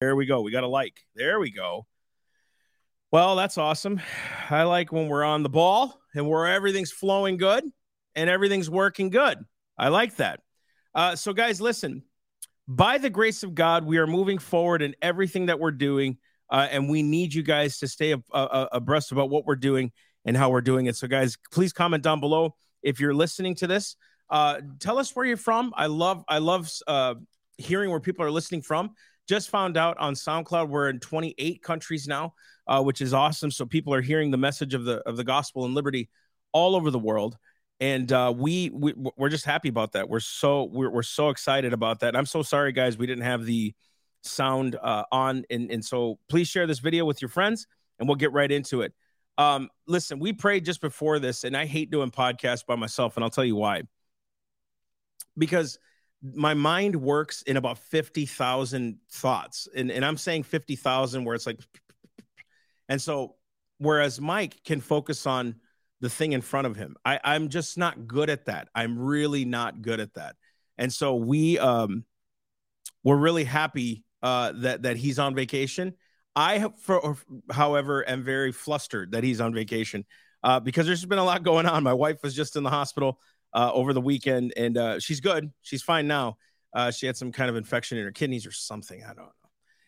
There we go. We got a like. There we go. Well, that's awesome. I like when we're on the ball and where everything's flowing good and everything's working good. I like that. Uh, so, guys, listen. By the grace of God, we are moving forward in everything that we're doing, uh, and we need you guys to stay abreast about what we're doing and how we're doing it. So, guys, please comment down below if you're listening to this. Uh, tell us where you're from. I love, I love uh, hearing where people are listening from. Just found out on SoundCloud we're in 28 countries now, uh, which is awesome. So people are hearing the message of the of the gospel and liberty all over the world, and uh, we, we we're just happy about that. We're so we're, we're so excited about that. I'm so sorry, guys, we didn't have the sound uh, on, and and so please share this video with your friends, and we'll get right into it. Um, listen, we prayed just before this, and I hate doing podcasts by myself, and I'll tell you why. Because my mind works in about 50,000 thoughts. And, and I'm saying 50,000 where it's like, and so whereas Mike can focus on the thing in front of him, I, I'm just not good at that. I'm really not good at that. And so we, um, we're really happy uh, that, that he's on vacation. I, for, however, am very flustered that he's on vacation uh, because there's been a lot going on. My wife was just in the hospital uh, over the weekend, and uh, she's good. She's fine now. Uh, she had some kind of infection in her kidneys or something. I don't know.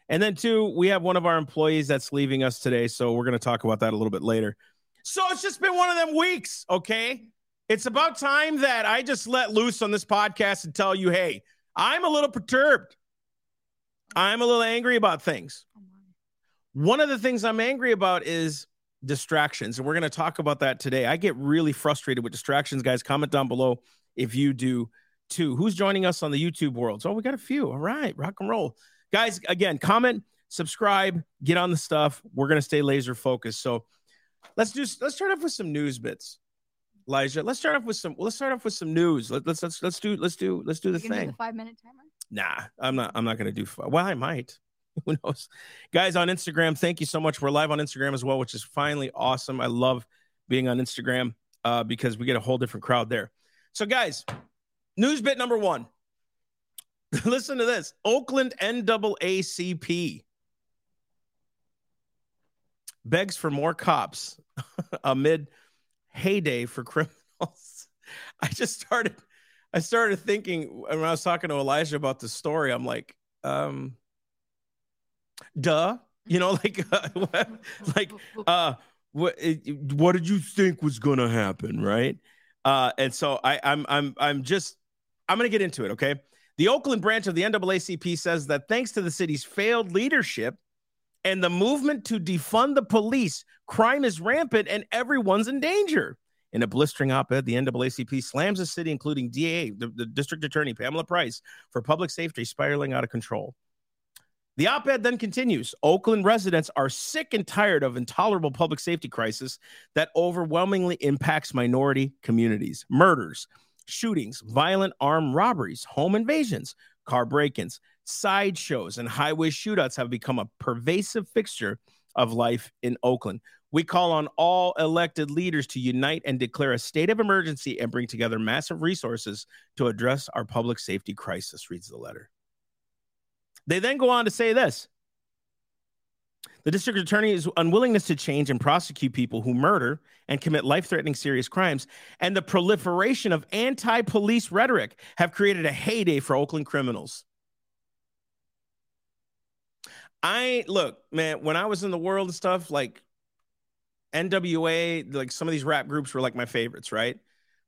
And then, two, we have one of our employees that's leaving us today. So we're going to talk about that a little bit later. So it's just been one of them weeks, okay? It's about time that I just let loose on this podcast and tell you hey, I'm a little perturbed. I'm a little angry about things. One of the things I'm angry about is distractions. And we're going to talk about that today. I get really frustrated with distractions, guys. Comment down below if you do too. Who's joining us on the YouTube world? Oh, we got a few. All right, rock and roll. Guys, again, comment, subscribe, get on the stuff. We're going to stay laser focused. So let's do let's start off with some news bits. Elijah, let's start off with some let's start off with some news. Let, us let's let's do let's do let's do the thing. Do the 5 minute timer? Nah, I'm not I'm not going to do five. Well, I might. Who knows? Guys on Instagram, thank you so much. We're live on Instagram as well, which is finally awesome. I love being on Instagram uh, because we get a whole different crowd there. So, guys, news bit number one. Listen to this Oakland NAACP begs for more cops amid heyday for criminals. I just started, I started thinking when I was talking to Elijah about the story. I'm like, um, duh. You know like uh, like uh what what did you think was gonna happen right? Uh and so i i'm i'm i'm just i'm gonna get into it okay? The oakland branch of the naacp says that thanks to the city's failed leadership and the movement to defund the police crime is rampant and everyone's in danger. In a blistering op-ed, the NAACP slams the city, including DA, the, the district attorney Pamela Price, for public safety spiraling out of control. The op ed then continues Oakland residents are sick and tired of intolerable public safety crisis that overwhelmingly impacts minority communities, murders, shootings, violent armed robberies, home invasions, car break ins, sideshows, and highway shootouts have become a pervasive fixture of life in Oakland. We call on all elected leaders to unite and declare a state of emergency and bring together massive resources to address our public safety crisis, reads the letter. They then go on to say this the district attorney's unwillingness to change and prosecute people who murder and commit life threatening serious crimes and the proliferation of anti police rhetoric have created a heyday for Oakland criminals. I look, man, when I was in the world and stuff, like NWA, like some of these rap groups were like my favorites, right?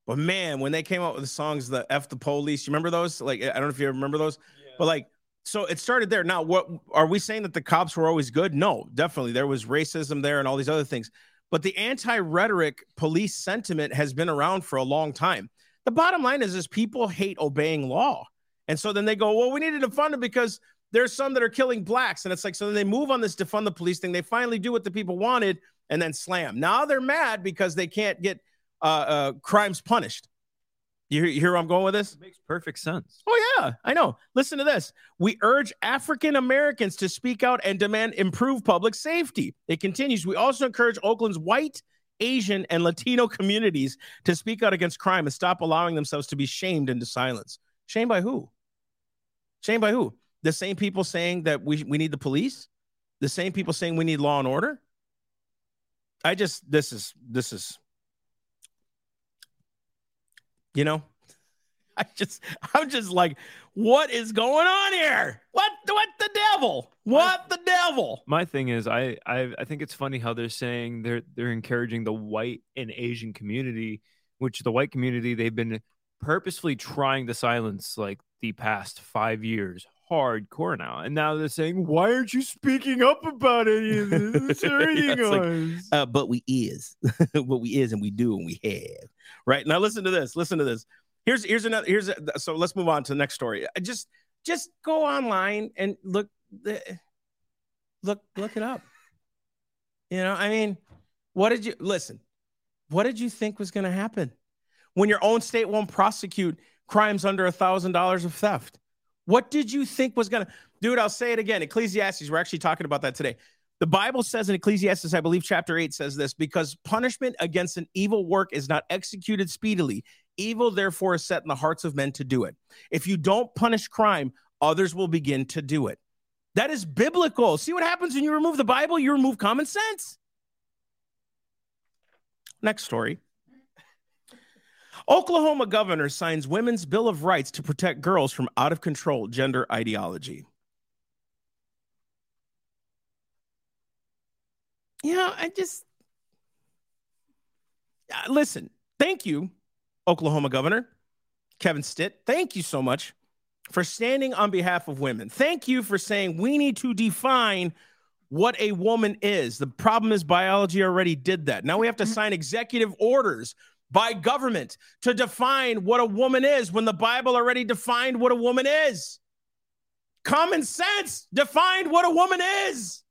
But man, when they came out with the songs, the F the police, you remember those? Like, I don't know if you remember those, yeah. but like so it started there. Now, what are we saying that the cops were always good? No, definitely. There was racism there and all these other things. But the anti rhetoric police sentiment has been around for a long time. The bottom line is, is people hate obeying law. And so then they go, well, we need to defund it because there's some that are killing blacks. And it's like, so then they move on this defund the police thing. They finally do what the people wanted and then slam. Now they're mad because they can't get uh, uh, crimes punished. You, you hear where I'm going with this? It makes perfect sense. Oh, yeah, I know. Listen to this. We urge African Americans to speak out and demand improved public safety. It continues. We also encourage Oakland's white, Asian, and Latino communities to speak out against crime and stop allowing themselves to be shamed into silence. Shamed by who? Shamed by who? The same people saying that we, we need the police, the same people saying we need law and order. I just, this is, this is, you know, I just, I'm just like, what is going on here? What, what the devil? What the devil? My thing is, I, I, I think it's funny how they're saying they're, they're encouraging the white and Asian community, which the white community they've been purposefully trying to silence like the past five years hardcore now. And now they're saying, why aren't you speaking up about any of this? It's hurting Yeah, like, us. uh, but we is what we is and we do and we have right now listen to this listen to this here's here's another here's a, so let's move on to the next story just just go online and look the look look it up you know i mean what did you listen what did you think was going to happen when your own state won't prosecute crimes under a thousand dollars of theft what did you think was going to dude i'll say it again ecclesiastes we're actually talking about that today the Bible says in Ecclesiastes, I believe chapter 8 says this because punishment against an evil work is not executed speedily. Evil, therefore, is set in the hearts of men to do it. If you don't punish crime, others will begin to do it. That is biblical. See what happens when you remove the Bible? You remove common sense. Next story. Oklahoma governor signs Women's Bill of Rights to protect girls from out of control gender ideology. you know, I just uh, listen. Thank you, Oklahoma Governor Kevin Stitt. Thank you so much for standing on behalf of women. Thank you for saying we need to define what a woman is. The problem is biology already did that. Now we have to sign executive orders by government to define what a woman is when the Bible already defined what a woman is. Common sense defined what a woman is.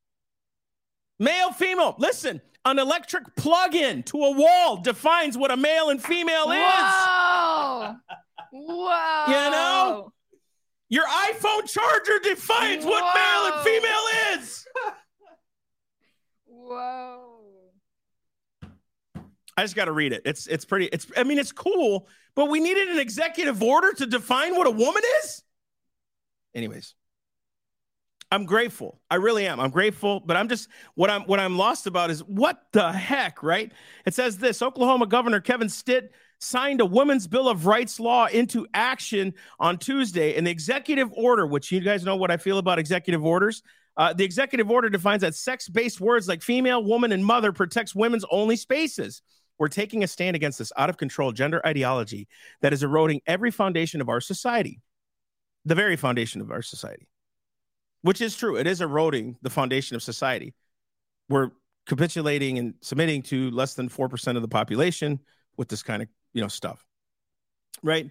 Male, female. Listen, an electric plug-in to a wall defines what a male and female is. Whoa! Whoa! You know? Your iPhone charger defines what male and female is. Whoa! I just got to read it. It's it's pretty. It's I mean it's cool, but we needed an executive order to define what a woman is. Anyways, I'm grateful. I really am. I'm grateful, but I'm just what I'm what I'm lost about is what the heck, right? It says this: Oklahoma Governor Kevin Stitt signed a Women's Bill of Rights law into action on Tuesday. An executive order, which you guys know what I feel about executive orders. Uh, the executive order defines that sex-based words like female, woman, and mother protects women's only spaces. We're taking a stand against this out of control gender ideology that is eroding every foundation of our society, the very foundation of our society, which is true. It is eroding the foundation of society. We're capitulating and submitting to less than 4% of the population with this kind of, you know, stuff. Right?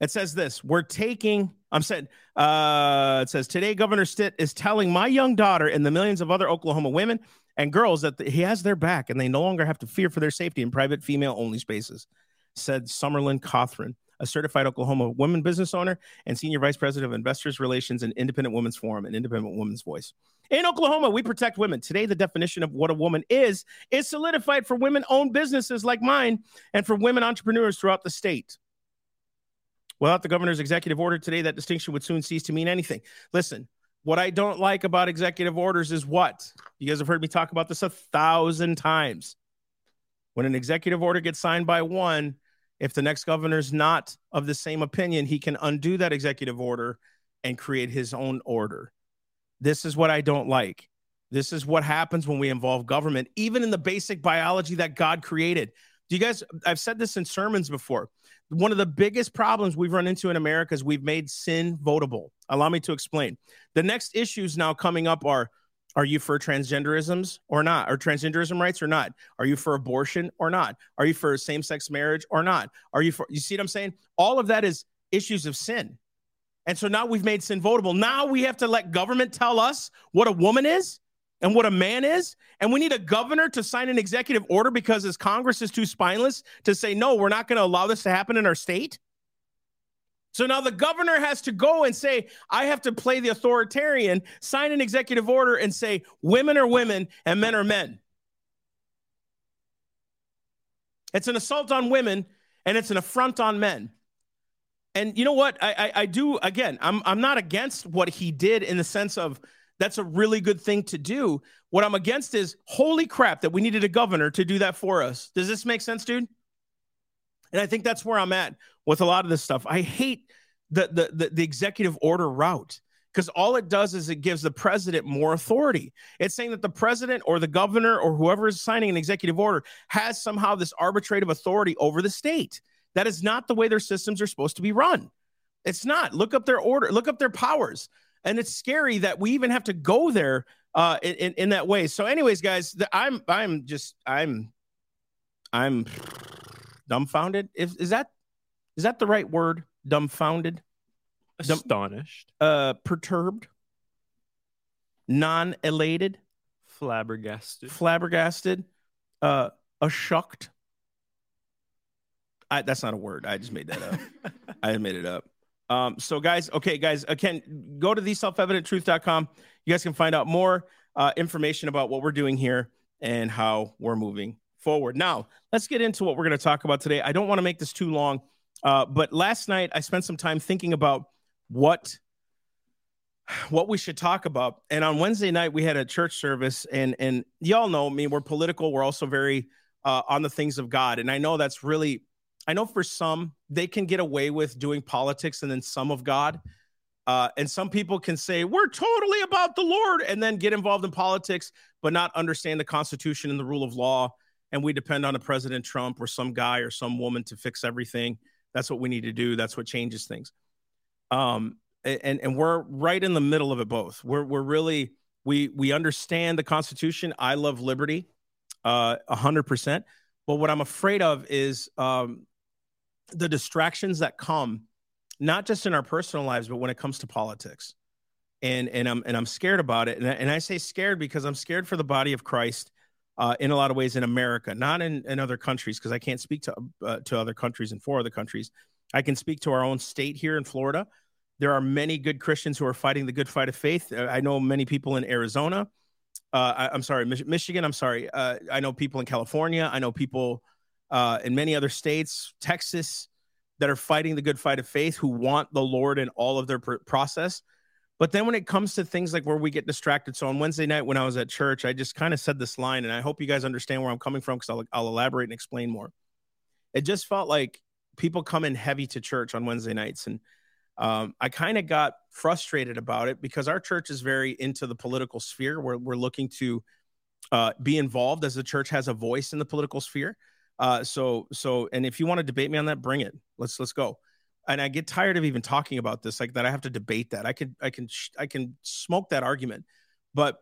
It says this, we're taking I'm saying uh it says today Governor Stitt is telling my young daughter and the millions of other Oklahoma women and girls that he has their back and they no longer have to fear for their safety in private female only spaces, said Summerlin Cothran, a certified Oklahoma woman business owner and senior vice president of investors relations and Independent Women's Forum and Independent Women's Voice. In Oklahoma, we protect women. Today, the definition of what a woman is is solidified for women owned businesses like mine and for women entrepreneurs throughout the state. Without the governor's executive order today, that distinction would soon cease to mean anything. Listen, what I don't like about executive orders is what? You guys have heard me talk about this a thousand times. When an executive order gets signed by one, if the next governor's not of the same opinion, he can undo that executive order and create his own order. This is what I don't like. This is what happens when we involve government, even in the basic biology that God created. Do you guys, I've said this in sermons before. One of the biggest problems we've run into in America is we've made sin votable. Allow me to explain. The next issues now coming up are are you for transgenderisms or not? Are transgenderism rights or not? Are you for abortion or not? Are you for same sex marriage or not? Are you for, you see what I'm saying? All of that is issues of sin. And so now we've made sin votable. Now we have to let government tell us what a woman is and what a man is. And we need a governor to sign an executive order because his Congress is too spineless to say, no, we're not going to allow this to happen in our state. So now the governor has to go and say, I have to play the authoritarian, sign an executive order, and say, women are women and men are men. It's an assault on women and it's an affront on men. And you know what? I, I I do again. I'm I'm not against what he did in the sense of that's a really good thing to do. What I'm against is holy crap that we needed a governor to do that for us. Does this make sense, dude? And I think that's where I'm at with a lot of this stuff. I hate the the the, the executive order route because all it does is it gives the president more authority. It's saying that the president or the governor or whoever is signing an executive order has somehow this arbitrative authority over the state. That is not the way their systems are supposed to be run. It's not. Look up their order, look up their powers. And it's scary that we even have to go there uh, in, in that way. So, anyways, guys, the, I'm I'm just I'm I'm dumbfounded. Is, is that is that the right word? Dumbfounded? Dum- Astonished, uh perturbed non-elated flabbergasted. flabbergasted uh ashucked I, that's not a word i just made that up i made it up um so guys okay guys again go to the self-evidenttruth.com you guys can find out more uh, information about what we're doing here and how we're moving forward now let's get into what we're going to talk about today i don't want to make this too long uh, but last night i spent some time thinking about what what we should talk about. And on Wednesday night, we had a church service, and and y'all know, mean, we're political. We're also very uh, on the things of God, and I know that's really, I know for some they can get away with doing politics and then some of God. Uh, and some people can say we're totally about the Lord, and then get involved in politics, but not understand the Constitution and the rule of law. And we depend on a President Trump or some guy or some woman to fix everything. That's what we need to do. That's what changes things um and and we're right in the middle of it both we're we're really we we understand the constitution i love liberty uh 100% but what i'm afraid of is um the distractions that come not just in our personal lives but when it comes to politics and and i'm and i'm scared about it and I, and I say scared because i'm scared for the body of christ uh, in a lot of ways in America, not in, in other countries, because I can't speak to uh, to other countries and for other countries. I can speak to our own state here in Florida. There are many good Christians who are fighting the good fight of faith. Uh, I know many people in Arizona. Uh, I, am sorry, Mich- Michigan. I'm sorry. Uh, I know people in California. I know people uh, in many other states, Texas, that are fighting the good fight of faith who want the Lord in all of their pr- process. But then when it comes to things like where we get distracted, so on Wednesday night when I was at church, I just kind of said this line, and I hope you guys understand where I'm coming from because I'll, I'll elaborate and explain more. It just felt like people come in heavy to church on Wednesday nights. And um, I kind of got frustrated about it because our church is very into the political sphere. We're, we're looking to uh, be involved as the church has a voice in the political sphere. Uh, so, so, and if you want to debate me on that, bring it. Let's, let's go. And I get tired of even talking about this, like that. I have to debate that. I can, I can, I can smoke that argument, but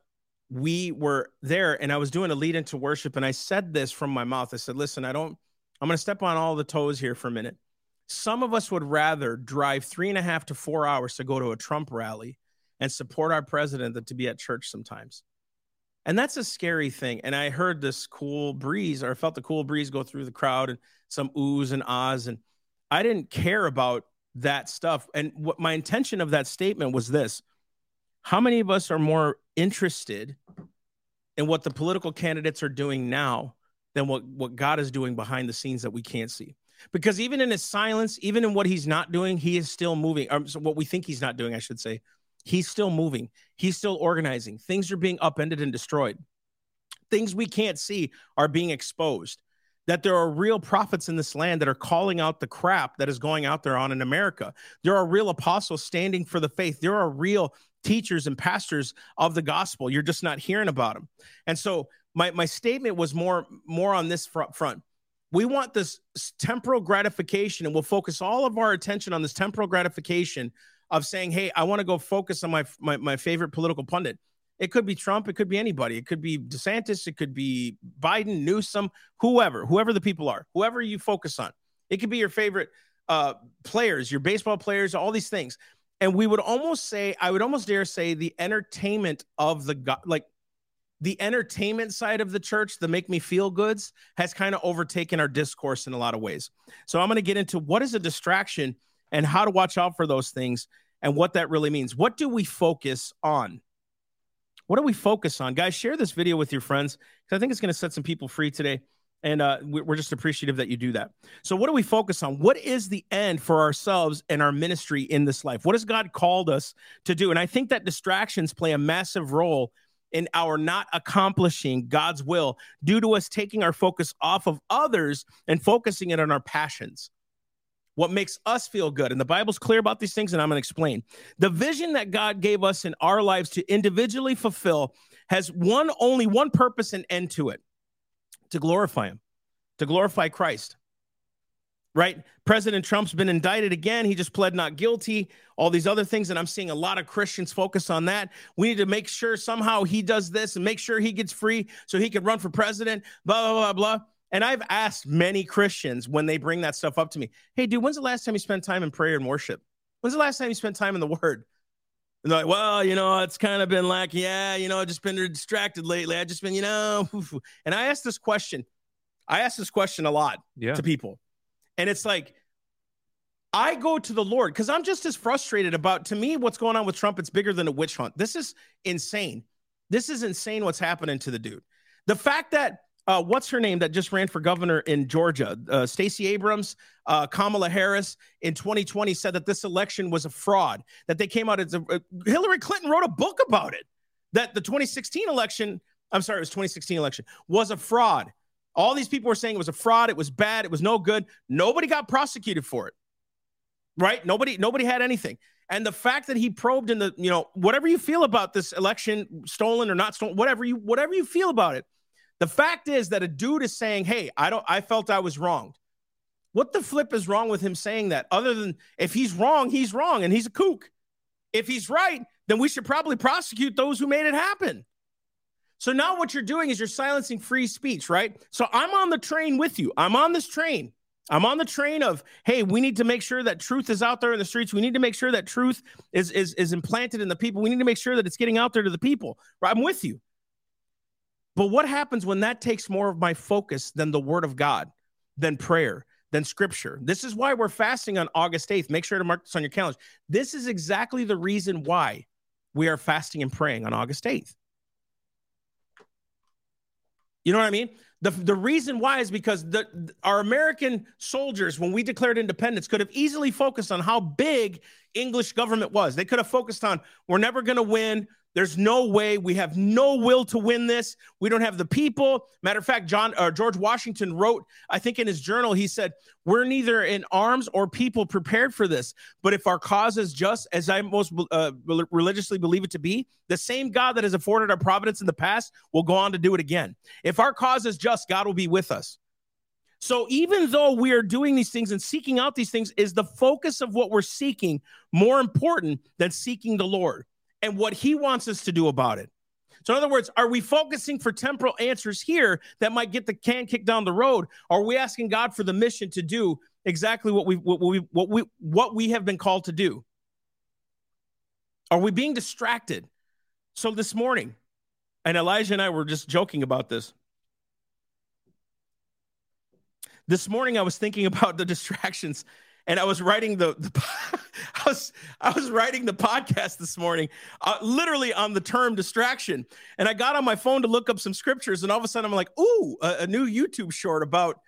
we were there and I was doing a lead into worship. And I said this from my mouth. I said, listen, I don't, I'm going to step on all the toes here for a minute. Some of us would rather drive three and a half to four hours to go to a Trump rally and support our president than to be at church sometimes. And that's a scary thing. And I heard this cool breeze, or I felt the cool breeze go through the crowd and some oohs and ahs. And I didn't care about that stuff. And what my intention of that statement was this How many of us are more interested in what the political candidates are doing now than what, what God is doing behind the scenes that we can't see. Because even in his silence, even in what he's not doing, he is still moving. Or so what we think he's not doing, I should say, he's still moving. He's still organizing. Things are being upended and destroyed. Things we can't see are being exposed. That there are real prophets in this land that are calling out the crap that is going out there on in America. There are real apostles standing for the faith. There are real teachers and pastors of the gospel. You're just not hearing about them. And so my my statement was more more on this front front. We want this temporal gratification, and we'll focus all of our attention on this temporal gratification of saying, "Hey, I want to go focus on my, my my favorite political pundit." It could be Trump. It could be anybody. It could be DeSantis. It could be Biden, Newsom, whoever, whoever the people are, whoever you focus on. It could be your favorite uh, players, your baseball players, all these things. And we would almost say, I would almost dare say, the entertainment of the like the entertainment side of the church, the make me feel goods, has kind of overtaken our discourse in a lot of ways. So I'm going to get into what is a distraction and how to watch out for those things and what that really means. What do we focus on? What do we focus on? Guys, share this video with your friends because I think it's going to set some people free today. And uh, we- we're just appreciative that you do that. So, what do we focus on? What is the end for ourselves and our ministry in this life? What has God called us to do? And I think that distractions play a massive role in our not accomplishing God's will due to us taking our focus off of others and focusing it on our passions. What makes us feel good. And the Bible's clear about these things, and I'm going to explain. The vision that God gave us in our lives to individually fulfill has one only one purpose and end to it to glorify Him, to glorify Christ. Right? President Trump's been indicted again. He just pled not guilty, all these other things. And I'm seeing a lot of Christians focus on that. We need to make sure somehow he does this and make sure he gets free so he can run for president, blah, blah, blah, blah. And I've asked many Christians when they bring that stuff up to me, hey, dude, when's the last time you spent time in prayer and worship? When's the last time you spent time in the word? And they're like, well, you know, it's kind of been like, yeah, you know, I've just been distracted lately. I just been, you know, and I asked this question. I ask this question a lot Yeah. to people. And it's like, I go to the Lord because I'm just as frustrated about, to me, what's going on with Trump. It's bigger than a witch hunt. This is insane. This is insane what's happening to the dude. The fact that, uh, what's her name that just ran for governor in Georgia? Uh, Stacey Abrams, uh, Kamala Harris in 2020 said that this election was a fraud, that they came out as a, uh, Hillary Clinton wrote a book about it, that the 2016 election, I'm sorry, it was 2016 election, was a fraud. All these people were saying it was a fraud, it was bad, it was no good. Nobody got prosecuted for it. Right? Nobody nobody had anything. And the fact that he probed in the, you know, whatever you feel about this election, stolen or not stolen, whatever you whatever you feel about it. The fact is that a dude is saying, "Hey, I don't I felt I was wronged." What the flip is wrong with him saying that? Other than if he's wrong, he's wrong and he's a kook. If he's right, then we should probably prosecute those who made it happen. So now what you're doing is you're silencing free speech, right? So I'm on the train with you. I'm on this train. I'm on the train of, hey, we need to make sure that truth is out there in the streets. We need to make sure that truth is is is implanted in the people. We need to make sure that it's getting out there to the people. I'm with you. But what happens when that takes more of my focus than the word of God, than prayer, than scripture? This is why we're fasting on August 8th. Make sure to mark this on your calendar. This is exactly the reason why we are fasting and praying on August 8th. You know what I mean? The, the reason why is because the, our American soldiers, when we declared independence, could have easily focused on how big English government was. They could have focused on, we're never going to win. There's no way. We have no will to win this. We don't have the people. Matter of fact, John or George Washington wrote, I think in his journal, he said, "We're neither in arms or people prepared for this. But if our cause is just, as I most uh, religiously believe it to be, the same God that has afforded our providence in the past will go on to do it again. If our cause is just, God will be with us." So even though we are doing these things and seeking out these things, is the focus of what we're seeking more important than seeking the Lord? And what he wants us to do about it. So, in other words, are we focusing for temporal answers here that might get the can kicked down the road? Or are we asking God for the mission to do exactly what we what we what we what we have been called to do? Are we being distracted? So this morning, and Elijah and I were just joking about this. This morning, I was thinking about the distractions and I was writing the, the I was I was writing the podcast this morning, uh, literally on the term distraction. And I got on my phone to look up some scriptures, and all of a sudden I'm like, "Ooh, a, a new YouTube short about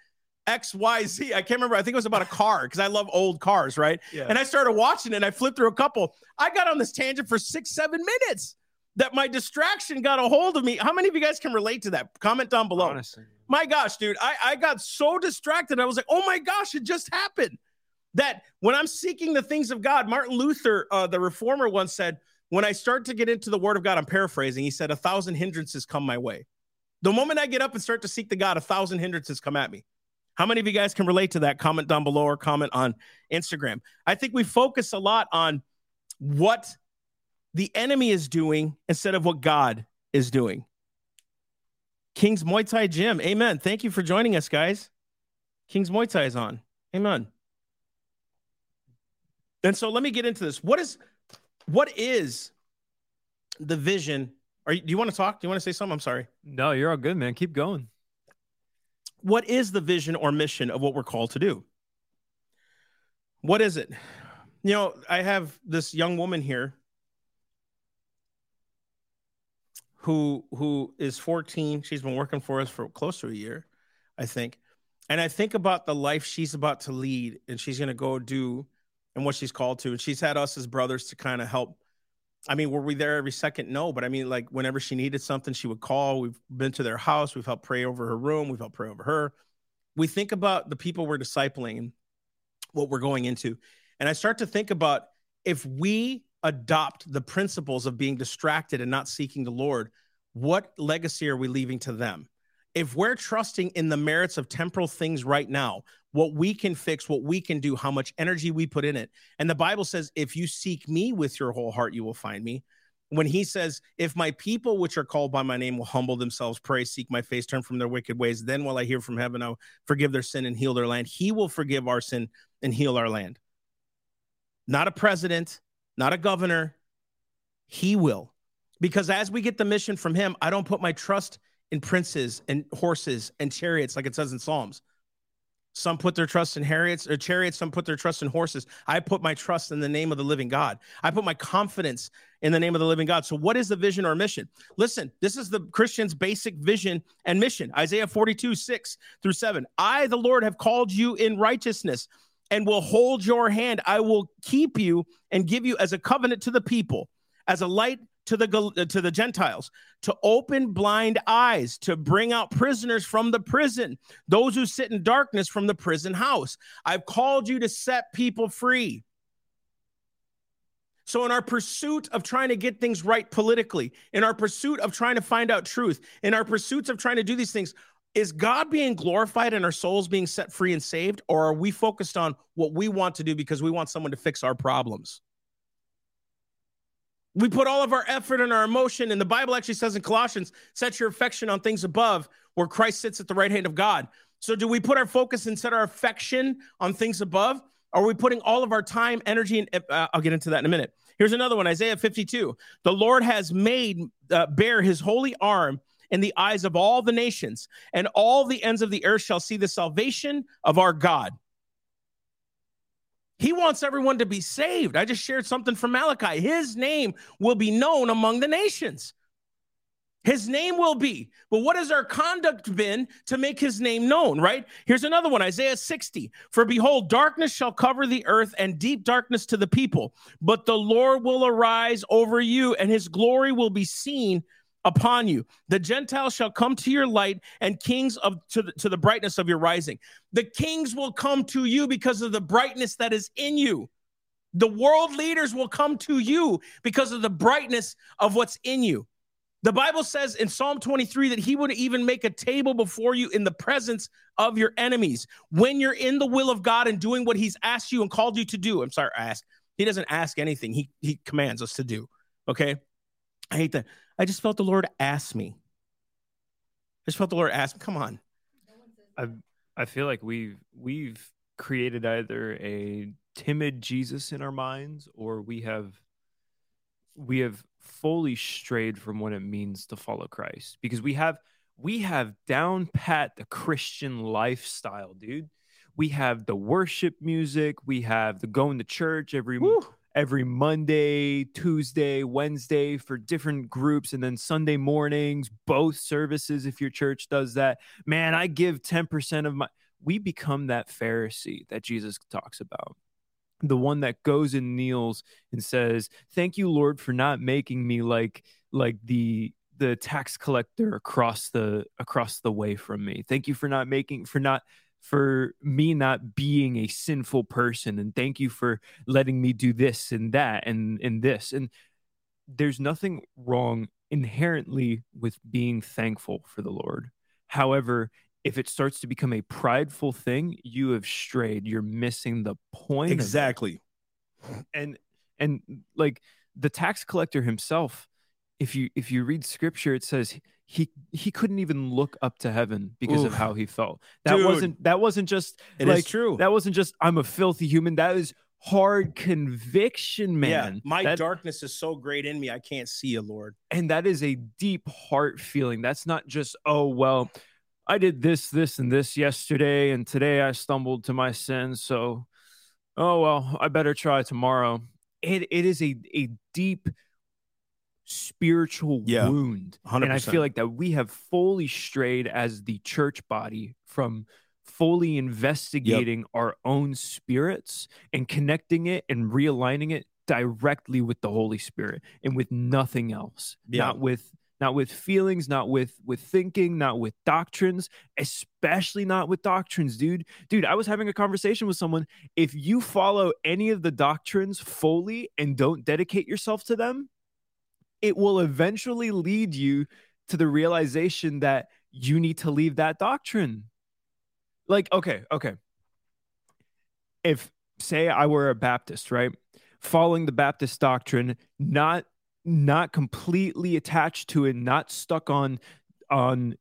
X Y Z." I can't remember. I think it was about a car because I love old cars, right? Yeah. And I started watching it. and I flipped through a couple. I got on this tangent for six, seven minutes. That my distraction got a hold of me. How many of you guys can relate to that? Comment down below. Honestly. My gosh, dude, I, I got so distracted. I was like, oh my gosh, it just happened that when I'm seeking the things of God, Martin Luther, uh, the reformer, once said, when I start to get into the word of God, I'm paraphrasing, he said, a thousand hindrances come my way. The moment I get up and start to seek the God, a thousand hindrances come at me. How many of you guys can relate to that? Comment down below or comment on Instagram. I think we focus a lot on what the enemy is doing instead of what God is doing. King's Muay Thai Gym. Amen. Thank you for joining us, guys. King's Muay Thai is on. Amen. And so let me get into this. What is what is the vision? Are you, do you want to talk? Do you want to say something? I'm sorry. No, you're all good, man. Keep going. What is the vision or mission of what we're called to do? What is it? You know, I have this young woman here who who is 14. She's been working for us for close to a year. I think. And I think about the life she's about to lead and she's going to go do and what she's called to. And she's had us as brothers to kind of help. I mean, were we there every second? No, but I mean, like whenever she needed something, she would call. We've been to their house. We've helped pray over her room. We've helped pray over her. We think about the people we're discipling what we're going into. And I start to think about if we adopt the principles of being distracted and not seeking the Lord, what legacy are we leaving to them? If we're trusting in the merits of temporal things right now, what we can fix, what we can do, how much energy we put in it. And the Bible says, if you seek me with your whole heart, you will find me. When he says, if my people which are called by my name will humble themselves, pray, seek my face, turn from their wicked ways, then will I hear from heaven, I'll forgive their sin and heal their land. He will forgive our sin and heal our land. Not a president, not a governor. He will. Because as we get the mission from him, I don't put my trust in princes and horses and chariots like it says in Psalms. Some put their trust in chariots or uh, chariots, some put their trust in horses. I put my trust in the name of the living God. I put my confidence in the name of the living God. So, what is the vision or mission? Listen, this is the Christian's basic vision and mission Isaiah 42, 6 through 7. I, the Lord, have called you in righteousness and will hold your hand. I will keep you and give you as a covenant to the people, as a light to the uh, to the Gentiles, to open blind eyes, to bring out prisoners from the prison, those who sit in darkness from the prison house. I've called you to set people free. So, in our pursuit of trying to get things right politically, in our pursuit of trying to find out truth, in our pursuits of trying to do these things, is God being glorified and our souls being set free and saved? Or are we focused on what we want to do because we want someone to fix our problems? We put all of our effort and our emotion, and the Bible actually says in Colossians, set your affection on things above where Christ sits at the right hand of God. So, do we put our focus and set our affection on things above? Are we putting all of our time, energy, and uh, I'll get into that in a minute. Here's another one Isaiah 52. The Lord has made uh, bare his holy arm in the eyes of all the nations, and all the ends of the earth shall see the salvation of our God. He wants everyone to be saved. I just shared something from Malachi. His name will be known among the nations. His name will be. But what has our conduct been to make his name known, right? Here's another one Isaiah 60. For behold, darkness shall cover the earth and deep darkness to the people. But the Lord will arise over you, and his glory will be seen upon you. The Gentiles shall come to your light, and kings of to the, to the brightness of your rising. The kings will come to you because of the brightness that is in you. The world leaders will come to you because of the brightness of what's in you. The Bible says in Psalm 23 that he would even make a table before you in the presence of your enemies. When you're in the will of God and doing what he's asked you and called you to do. I'm sorry, ask. He doesn't ask anything. He he commands us to do. Okay? I hate that. I just felt the Lord ask me. I just felt the Lord ask me, come on. I I feel like we've we've created either a timid Jesus in our minds or we have we have fully strayed from what it means to follow Christ because we have we have down pat the Christian lifestyle, dude. We have the worship music, we have the going to church every Woo every Monday, Tuesday, Wednesday for different groups, and then Sunday mornings, both services if your church does that. Man, I give 10% of my. We become that Pharisee that Jesus talks about. The one that goes and kneels and says, Thank you, Lord, for not making me like like the the tax collector across the across the way from me. Thank you for not making for not for me not being a sinful person and thank you for letting me do this and that and and this. And there's nothing wrong inherently with being thankful for the lord. However if it starts to become a prideful thing you have strayed. You're missing the point exactly. And and like the tax collector himself if you if you read scripture it says he he couldn't even look up to heaven because Oof. of how he felt. That Dude, wasn't that wasn't just it like, true. That wasn't just I'm a filthy human. That is hard conviction, man. Yeah, my that, darkness is so great in me, I can't see you, Lord. And that is a deep heart feeling. That's not just, oh, well, I did this, this, and this yesterday, and today I stumbled to my sins. So, oh, well, I better try tomorrow. It, it is a, a deep spiritual Yeah. wound. And I feel like that we have fully strayed as the church body from fully investigating our own spirits and connecting it and realigning it directly with the Holy Spirit and with nothing else. Yeah. Not with not with feelings, not with with thinking, not with doctrines, especially not with doctrines, dude. Dude, I was having a conversation with someone. If you follow any of the doctrines fully and don't dedicate yourself to them, it will eventually lead you to the realization that you need to leave that doctrine. Like, okay, okay. If say I were a Baptist, right? Following the Baptist doctrine, not not completely attached to it, not stuck on on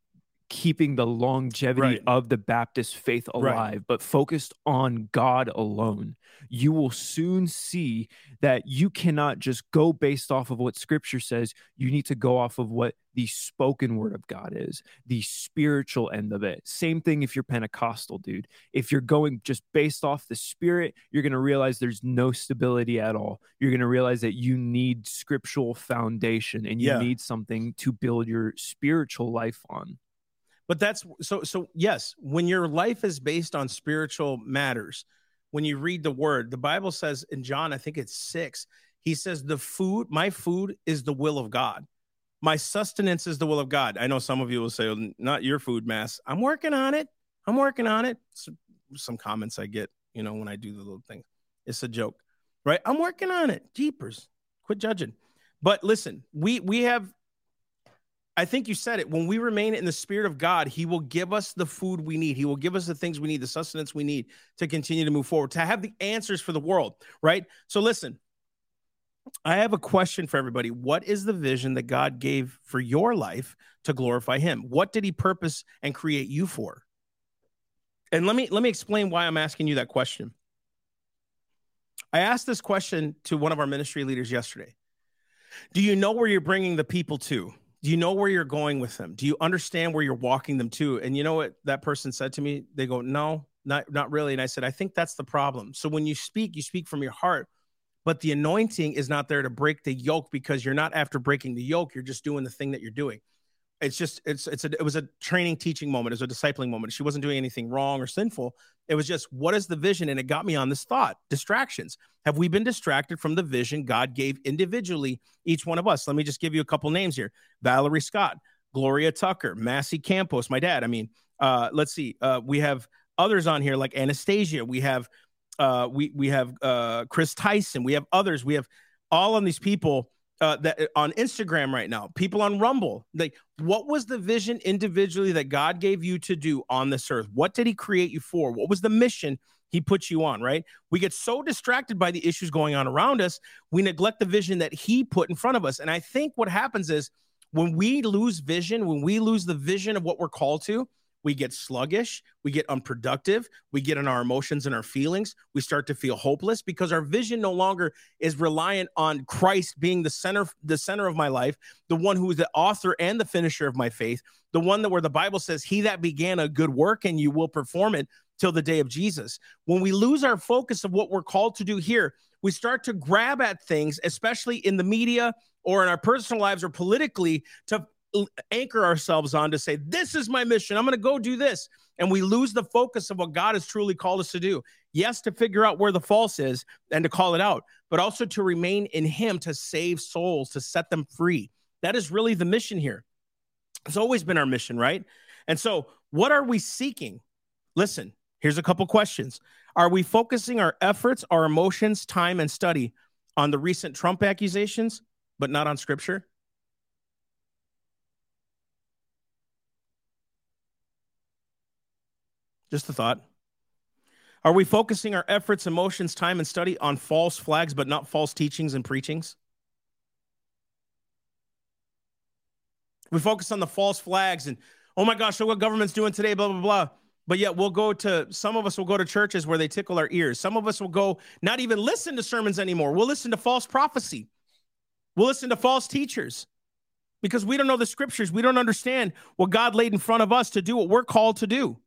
keeping the longevity Right. of the Baptist faith Right. alive, but focused on God alone, you will soon see that you cannot just go based off of what scripture says. You need to go off of what the spoken word of God is, the spiritual end of it. Same thing if you're Pentecostal, dude. If you're going just based off the spirit, you're going to realize there's no stability at all. You're going to realize that you need scriptural foundation and you Yeah. need something to build your spiritual life on. But that's so so yes, when your life is based on spiritual matters, when you read the word, the Bible says in John, I think it's 6, he says the food, my food is the will of God. My sustenance is the will of God. I know some of you will say, "Well, not your food, mass. I'm working on it. I'm working on it. Some, some comments I get, you know, when I do the little thing. It's a joke, right? I'm working on it. Jeepers. Quit judging. But listen, we we have I think you said it. When we remain in the spirit of God, He will give us the food we need. He will give us the things we need, the sustenance we need to continue to move forward, to have the answers for the world, right? So, listen, I have a question for everybody. What is the vision that God gave for your life to glorify Him? What did He purpose and create you for? And let me let me explain why I'm asking you that question. I asked this question to one of our ministry leaders yesterday. Do you know where you're bringing the people to? Do you know where you're going with them? Do you understand where you're walking them to? And you know what that person said to me? They go, "No, not not really." And I said, "I think that's the problem." So when you speak, you speak from your heart, but the anointing is not there to break the yoke because you're not after breaking the yoke, you're just doing the thing that you're doing. It's just it's it's a, it was a training teaching moment, it was a discipling moment. She wasn't doing anything wrong or sinful. It was just what is the vision and it got me on this thought. Distractions. Have we been distracted from the vision God gave individually each one of us? Let me just give you a couple names here. Valerie Scott, Gloria Tucker, Massey Campos, my dad. I mean, uh, let's see. Uh, we have others on here like Anastasia. We have uh, we we have uh, Chris Tyson. We have others. We have all on these people uh, that on Instagram right now. People on Rumble. Like, what was the vision individually that God gave you to do on this earth? What did He create you for? What was the mission He put you on? Right. We get so distracted by the issues going on around us, we neglect the vision that He put in front of us. And I think what happens is when we lose vision, when we lose the vision of what we're called to, we get sluggish, we get unproductive, we get in our emotions and our feelings, we start to feel hopeless because our vision no longer is reliant on Christ being the center the center of my life, the one who is the author and the finisher of my faith, the one that where the Bible says he that began a good work and you will perform it till the day of Jesus. When we lose our focus of what we're called to do here, we start to grab at things, especially in the media or in our personal lives or politically, to anchor ourselves on to say, This is my mission. I'm going to go do this. And we lose the focus of what God has truly called us to do. Yes, to figure out where the false is and to call it out, but also to remain in Him to save souls, to set them free. That is really the mission here. It's always been our mission, right? And so, what are we seeking? Listen, here's a couple questions. Are we focusing our efforts, our emotions, time, and study on the recent Trump accusations, but not on scripture? Just a thought. Are we focusing our efforts, emotions, time, and study on false flags, but not false teachings and preachings? We focus on the false flags and, oh my gosh, look what government's doing today, blah, blah, blah. But yet we'll go to, some of us will go to churches where they tickle our ears. Some of us will go not even listen to sermons anymore. We'll listen to false prophecy. We'll listen to false teachers because we don't know the scriptures. We don't understand what God laid in front of us to do what we're called to do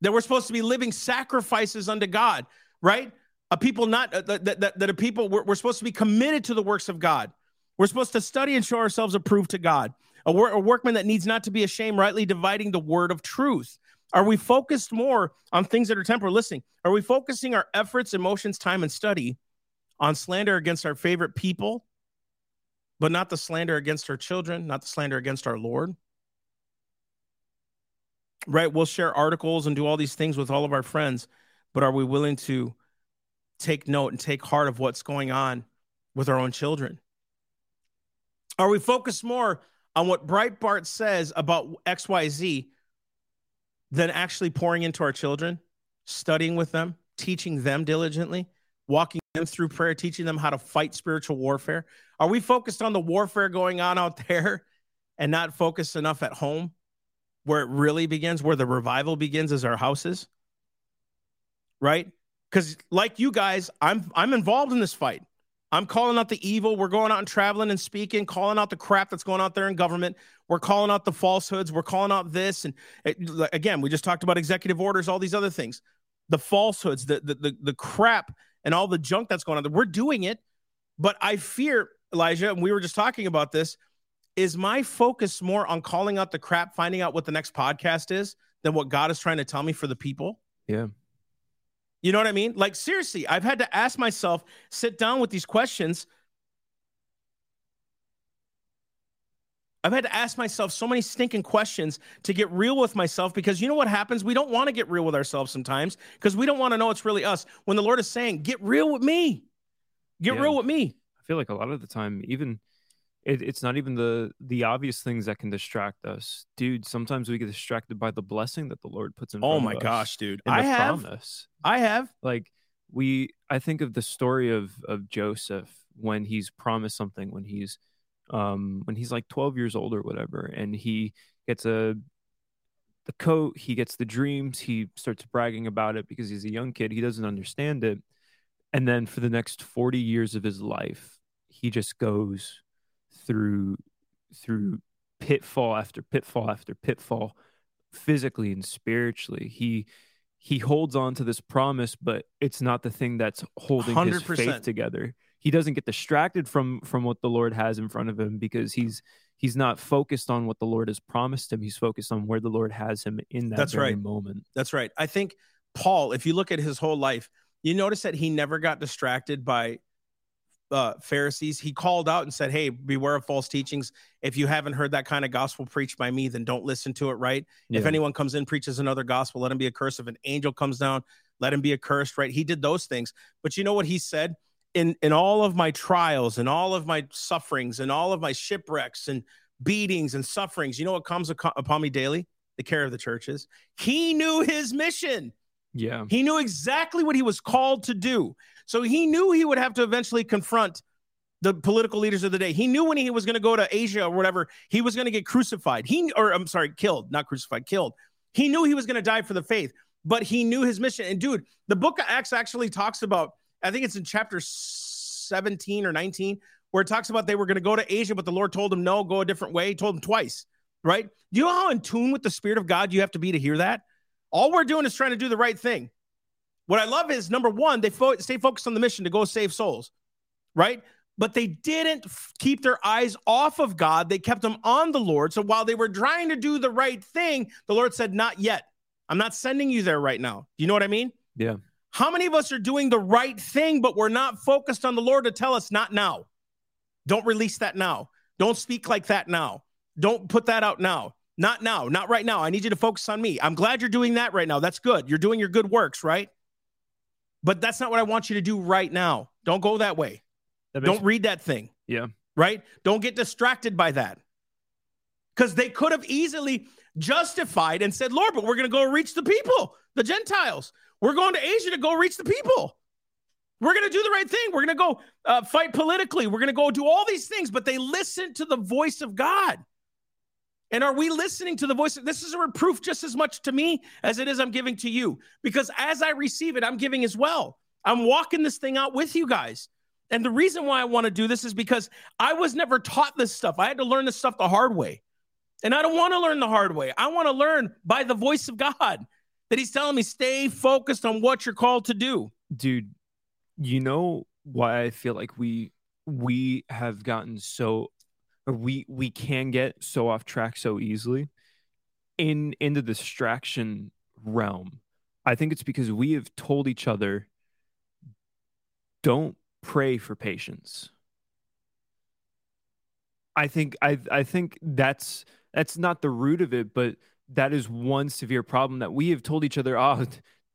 that we're supposed to be living sacrifices unto God, right? A people not uh, that, that, that a people we're, we're supposed to be committed to the works of God. We're supposed to study and show ourselves approved to God, a, wor- a workman that needs not to be ashamed, rightly dividing the word of truth. Are we focused more on things that are temporal? Listening, are we focusing our efforts, emotions, time, and study on slander against our favorite people, but not the slander against our children, not the slander against our Lord? Right? We'll share articles and do all these things with all of our friends, but are we willing to take note and take heart of what's going on with our own children? Are we focused more on what Breitbart says about XYZ than actually pouring into our children, studying with them, teaching them diligently, walking them through prayer, teaching them how to fight spiritual warfare? Are we focused on the warfare going on out there and not focused enough at home where it really begins, where the revival begins is our houses? Right? Because like you guys, I'm I'm involved in this fight. I'm calling out the evil. We're going out and traveling and speaking, calling out the crap that's going out there in government. We're calling out the falsehoods. We're calling out this. And eh, it, again, we just talked about executive orders, all these other things, the falsehoods, the, the, the, the crap and all the junk that's going on. We're doing it. But I fear, Elijah, and we were just talking about this, is my focus more on calling out the crap, finding out what the next podcast is than what God is trying to tell me for the people? Yeah. You know what I mean? Like, seriously, I've had to ask myself, sit down with these questions. I've had to ask myself so many stinking questions to get real with myself because you know what happens? We don't want to get real with ourselves sometimes because we don't want to know it's really us. When the Lord is saying, get real with me, get Yeah. real with me. I feel like a lot of the time, even it, it's not even the the obvious things that can distract us, dude. Sometimes we get distracted by the blessing that the Lord puts in. Oh my gosh, dude. I have. promise. I have. Like we, I think of the story of of Joseph when he's promised something when he's um when he's like 12 years old or whatever and he gets a the coat he gets the dreams he starts bragging about it because he's a young kid he doesn't understand it and then for the next 40 years of his life he just goes through through pitfall after pitfall after pitfall physically and spiritually he he holds on to this promise but it's not the thing that's holding his 100%. faith together he doesn't get distracted from from what the lord has in front of him because he's he's not focused on what the lord has promised him he's focused on where the lord has him in that That's very right. moment That's right. I think Paul, if you look at his whole life, you notice that he never got distracted by uh, Pharisees. He called out and said, Hey, beware of false teachings. If you haven't heard that kind of gospel preached by me, then don't listen to it, right? If anyone comes in, preaches another gospel, let him be accursed. If an angel comes down, let him be accursed, right? He did those things. But you know what he said? In, in all of my trials and all of my sufferings and all of my shipwrecks and beatings and sufferings, you know what comes upon me daily? The care of the churches. He knew his mission. yeah He knew exactly what he was called to do. So he knew he would have to eventually confront the political leaders of the day. He knew when he was going to go to Asia or whatever, he was going to get crucified. He or I'm sorry, killed, not crucified, killed. He knew he was going to die for the faith, but he knew his mission. And dude, the book of Acts actually talks about I think it's in chapter 17 or 19 where it talks about they were going to go to Asia, but the Lord told them no, go a different way. He told them twice, right? Do you know how in tune with the Spirit of God you have to be to hear that? All we're doing is trying to do the right thing. What I love is number one, they fo- stay focused on the mission to go save souls, right? But they didn't f- keep their eyes off of God. They kept them on the Lord. So while they were trying to do the right thing, the Lord said, Not yet. I'm not sending you there right now. Do you know what I mean? yeah How many of us are doing the right thing, but we're not focused on the Lord to tell us, Not now? Don't release that now. Don't speak like that now. Don't put that out now. Not now. Not right now. I need you to focus on me. I'm glad you're doing that right now. That's good. You're doing your good works, right? But that's not what I want you to do right now. Don't go that way. That Don't read that thing. Yeah. Right? Don't get distracted by that. Because they could have easily justified and said, Lord, but we're going to go reach the people, the Gentiles. We're going to Asia to go reach the people. We're going to do the right thing. We're going to go uh, fight politically. We're going to go do all these things, but they listen to the voice of God. And are we listening to the voice? Of this is a reproof just as much to me as it is I'm giving to you. Because as I receive it, I'm giving as well. I'm walking this thing out with you guys. And the reason why I want to do this is because I was never taught this stuff. I had to learn this stuff the hard way. And I don't want to learn the hard way. I want to learn by the voice of God that He's telling me, stay focused on what you're called to do. dude you know why i feel like we we have gotten so we we can get so off track so easily in in the distraction realm. I think it's because we have told each other don't pray for patience. I think I I think that's that's not the root of it, but that is one severe problem that we have told each other, oh,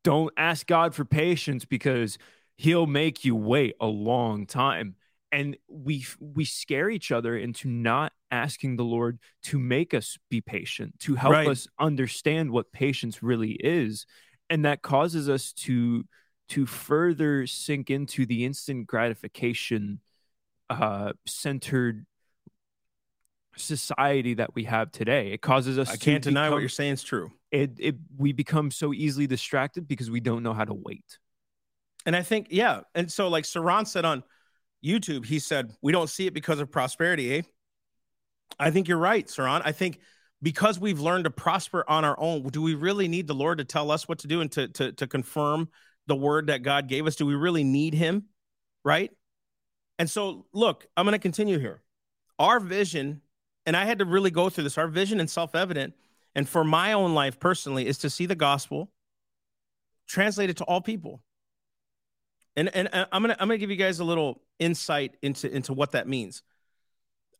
don't ask God for patience because he'll make you wait a long time and we we scare each other into not asking the lord to make us be patient to help right. us understand what patience really is. And that causes us to to further sink into the instant gratification uh centered society that we have today. It causes us i can't deny become, what you're saying is true. it, it we become so easily distracted because we don't know how to wait. And i think yeah. And so like saran said on YouTube, he said, We don't see it because of prosperity, eh? I think you're right, Saran. I think because we've learned to prosper on our own, do we really need the Lord to tell us what to do and to, to, to confirm the word that God gave us? Do we really need him? Right. And so, look, I'm going to continue here. Our vision, and I had to really go through this, our vision and self evident, and for my own life personally, is to see the gospel translated to all people. And, and uh, I'm gonna I'm gonna give you guys a little insight into into what that means.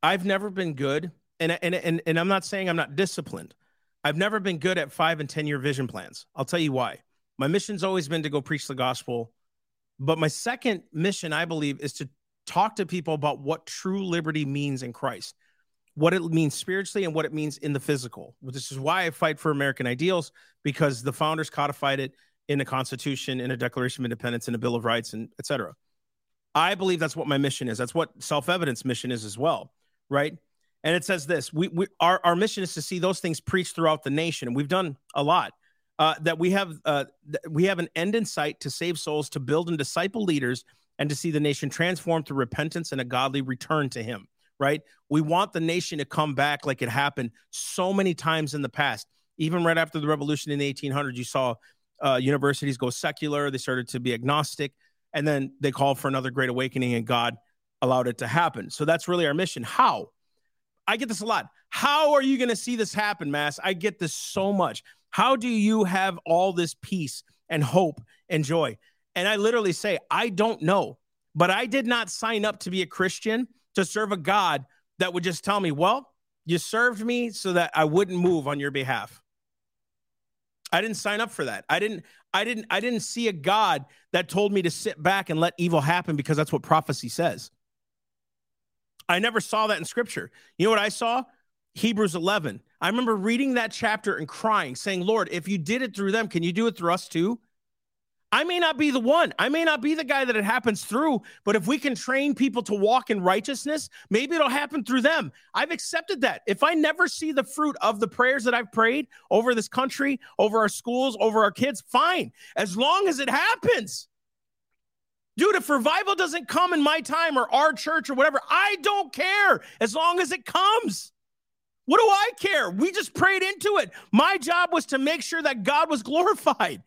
I've never been good, and and and and I'm not saying I'm not disciplined. I've never been good at five and ten year vision plans. I'll tell you why. My mission's always been to go preach the gospel, but my second mission, I believe, is to talk to people about what true liberty means in Christ, what it means spiritually, and what it means in the physical. This is why I fight for American ideals because the founders codified it in the Constitution, in a Declaration of Independence, in a Bill of Rights, and et cetera. I believe that's what my mission is. That's what self evidence mission is as well, right? And it says this: we, we our our mission is to see those things preached throughout the nation, and we've done a lot. Uh, that we have uh, we have an end in sight to save souls, to build and disciple leaders, and to see the nation transformed through repentance and a godly return to Him. Right? We want the nation to come back like it happened so many times in the past. Even right after the revolution in the 1800s, you saw uh, universities go secular. They started to be agnostic and then they called for another great awakening and God allowed it to happen. So that's really our mission. How? I get this a lot. How are you going to see this happen, Mass? I get this so much. How do you have all this peace and hope and joy? And I literally say, I don't know, but I did not sign up to be a Christian to serve a God that would just tell me, well, you served me so that I wouldn't move on your behalf. I didn't sign up for that. I didn't I didn't I didn't see a God that told me to sit back and let evil happen because that's what prophecy says. I never saw that in scripture. You know what I saw? Hebrews 11. I remember reading that chapter and crying, saying, Lord, if you did it through them, can you do it through us too? I may not be the one. I may not be the guy that it happens through, but if we can train people to walk in righteousness, maybe it'll happen through them. I've accepted that. If I never see the fruit of the prayers that I've prayed over this country, over our schools, over our kids, fine, as long as it happens. Dude, if revival doesn't come in my time or our church or whatever, I don't care as long as it comes. What do I care? We just prayed into it. My job was to make sure that God was glorified.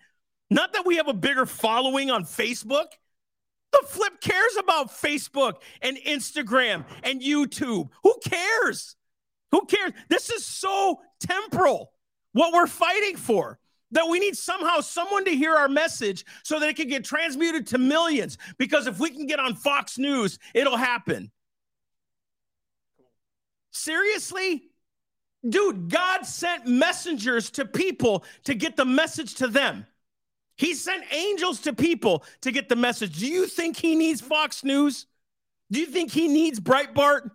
Not that we have a bigger following on Facebook. The flip cares about Facebook and Instagram and YouTube. Who cares? Who cares? This is so temporal, what we're fighting for. That we need somehow someone to hear our message so that it can get transmuted to millions. Because if we can get on Fox News, it'll happen. Seriously? Dude, God sent messengers to people to get the message to them. He sent angels to people to get the message. Do you think he needs Fox News? Do you think he needs Breitbart?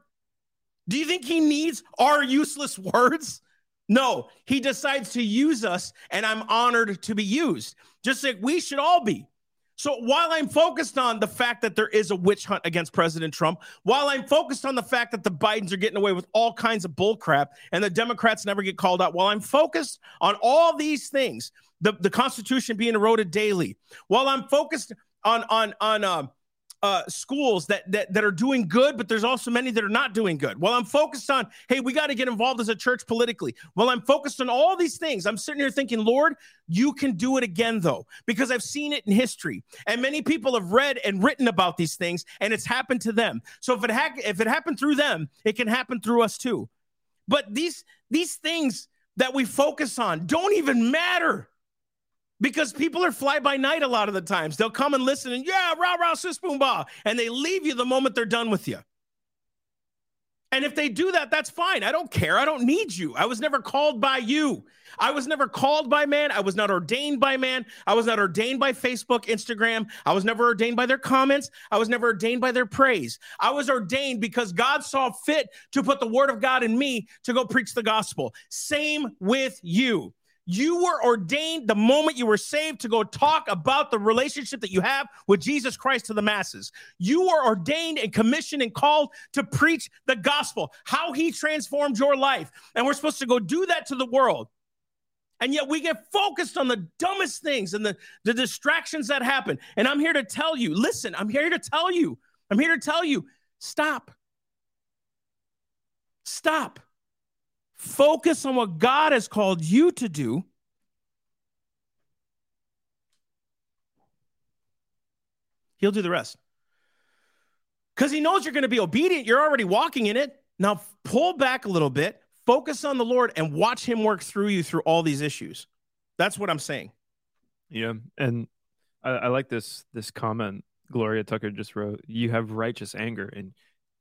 Do you think he needs our useless words? No, he decides to use us, and I'm honored to be used, just like we should all be. So while I'm focused on the fact that there is a witch hunt against President Trump, while I'm focused on the fact that the Bidens are getting away with all kinds of bullcrap and the Democrats never get called out, while I'm focused on all these things, the, the Constitution being eroded daily, while I'm focused on on on uh, uh, schools that, that that are doing good, but there's also many that are not doing good. Well, I'm focused on, hey, we got to get involved as a church politically. Well, I'm focused on all these things. I'm sitting here thinking, Lord, you can do it again, though, because I've seen it in history, and many people have read and written about these things, and it's happened to them. So if it ha- if it happened through them, it can happen through us too. But these these things that we focus on don't even matter because people are fly by night a lot of the times. They'll come and listen and yeah, rah rah sis boom bah, and they leave you the moment they're done with you. And if they do that, that's fine. I don't care. I don't need you. I was never called by you. I was never called by man. I was not ordained by man. I was not ordained by Facebook, Instagram. I was never ordained by their comments. I was never ordained by their praise. I was ordained because God saw fit to put the word of God in me to go preach the gospel. Same with you. You were ordained the moment you were saved to go talk about the relationship that you have with Jesus Christ to the masses. You were ordained and commissioned and called to preach the gospel, how he transformed your life. And we're supposed to go do that to the world. And yet we get focused on the dumbest things and the, the distractions that happen. And I'm here to tell you listen, I'm here to tell you, I'm here to tell you stop. Stop. Focus on what God has called you to do. He'll do the rest. Because he knows you're going to be obedient. You're already walking in it. Now pull back a little bit, focus on the Lord, and watch him work through you through all these issues. That's what I'm saying. Yeah. And I, I like this this comment Gloria Tucker just wrote. You have righteous anger. And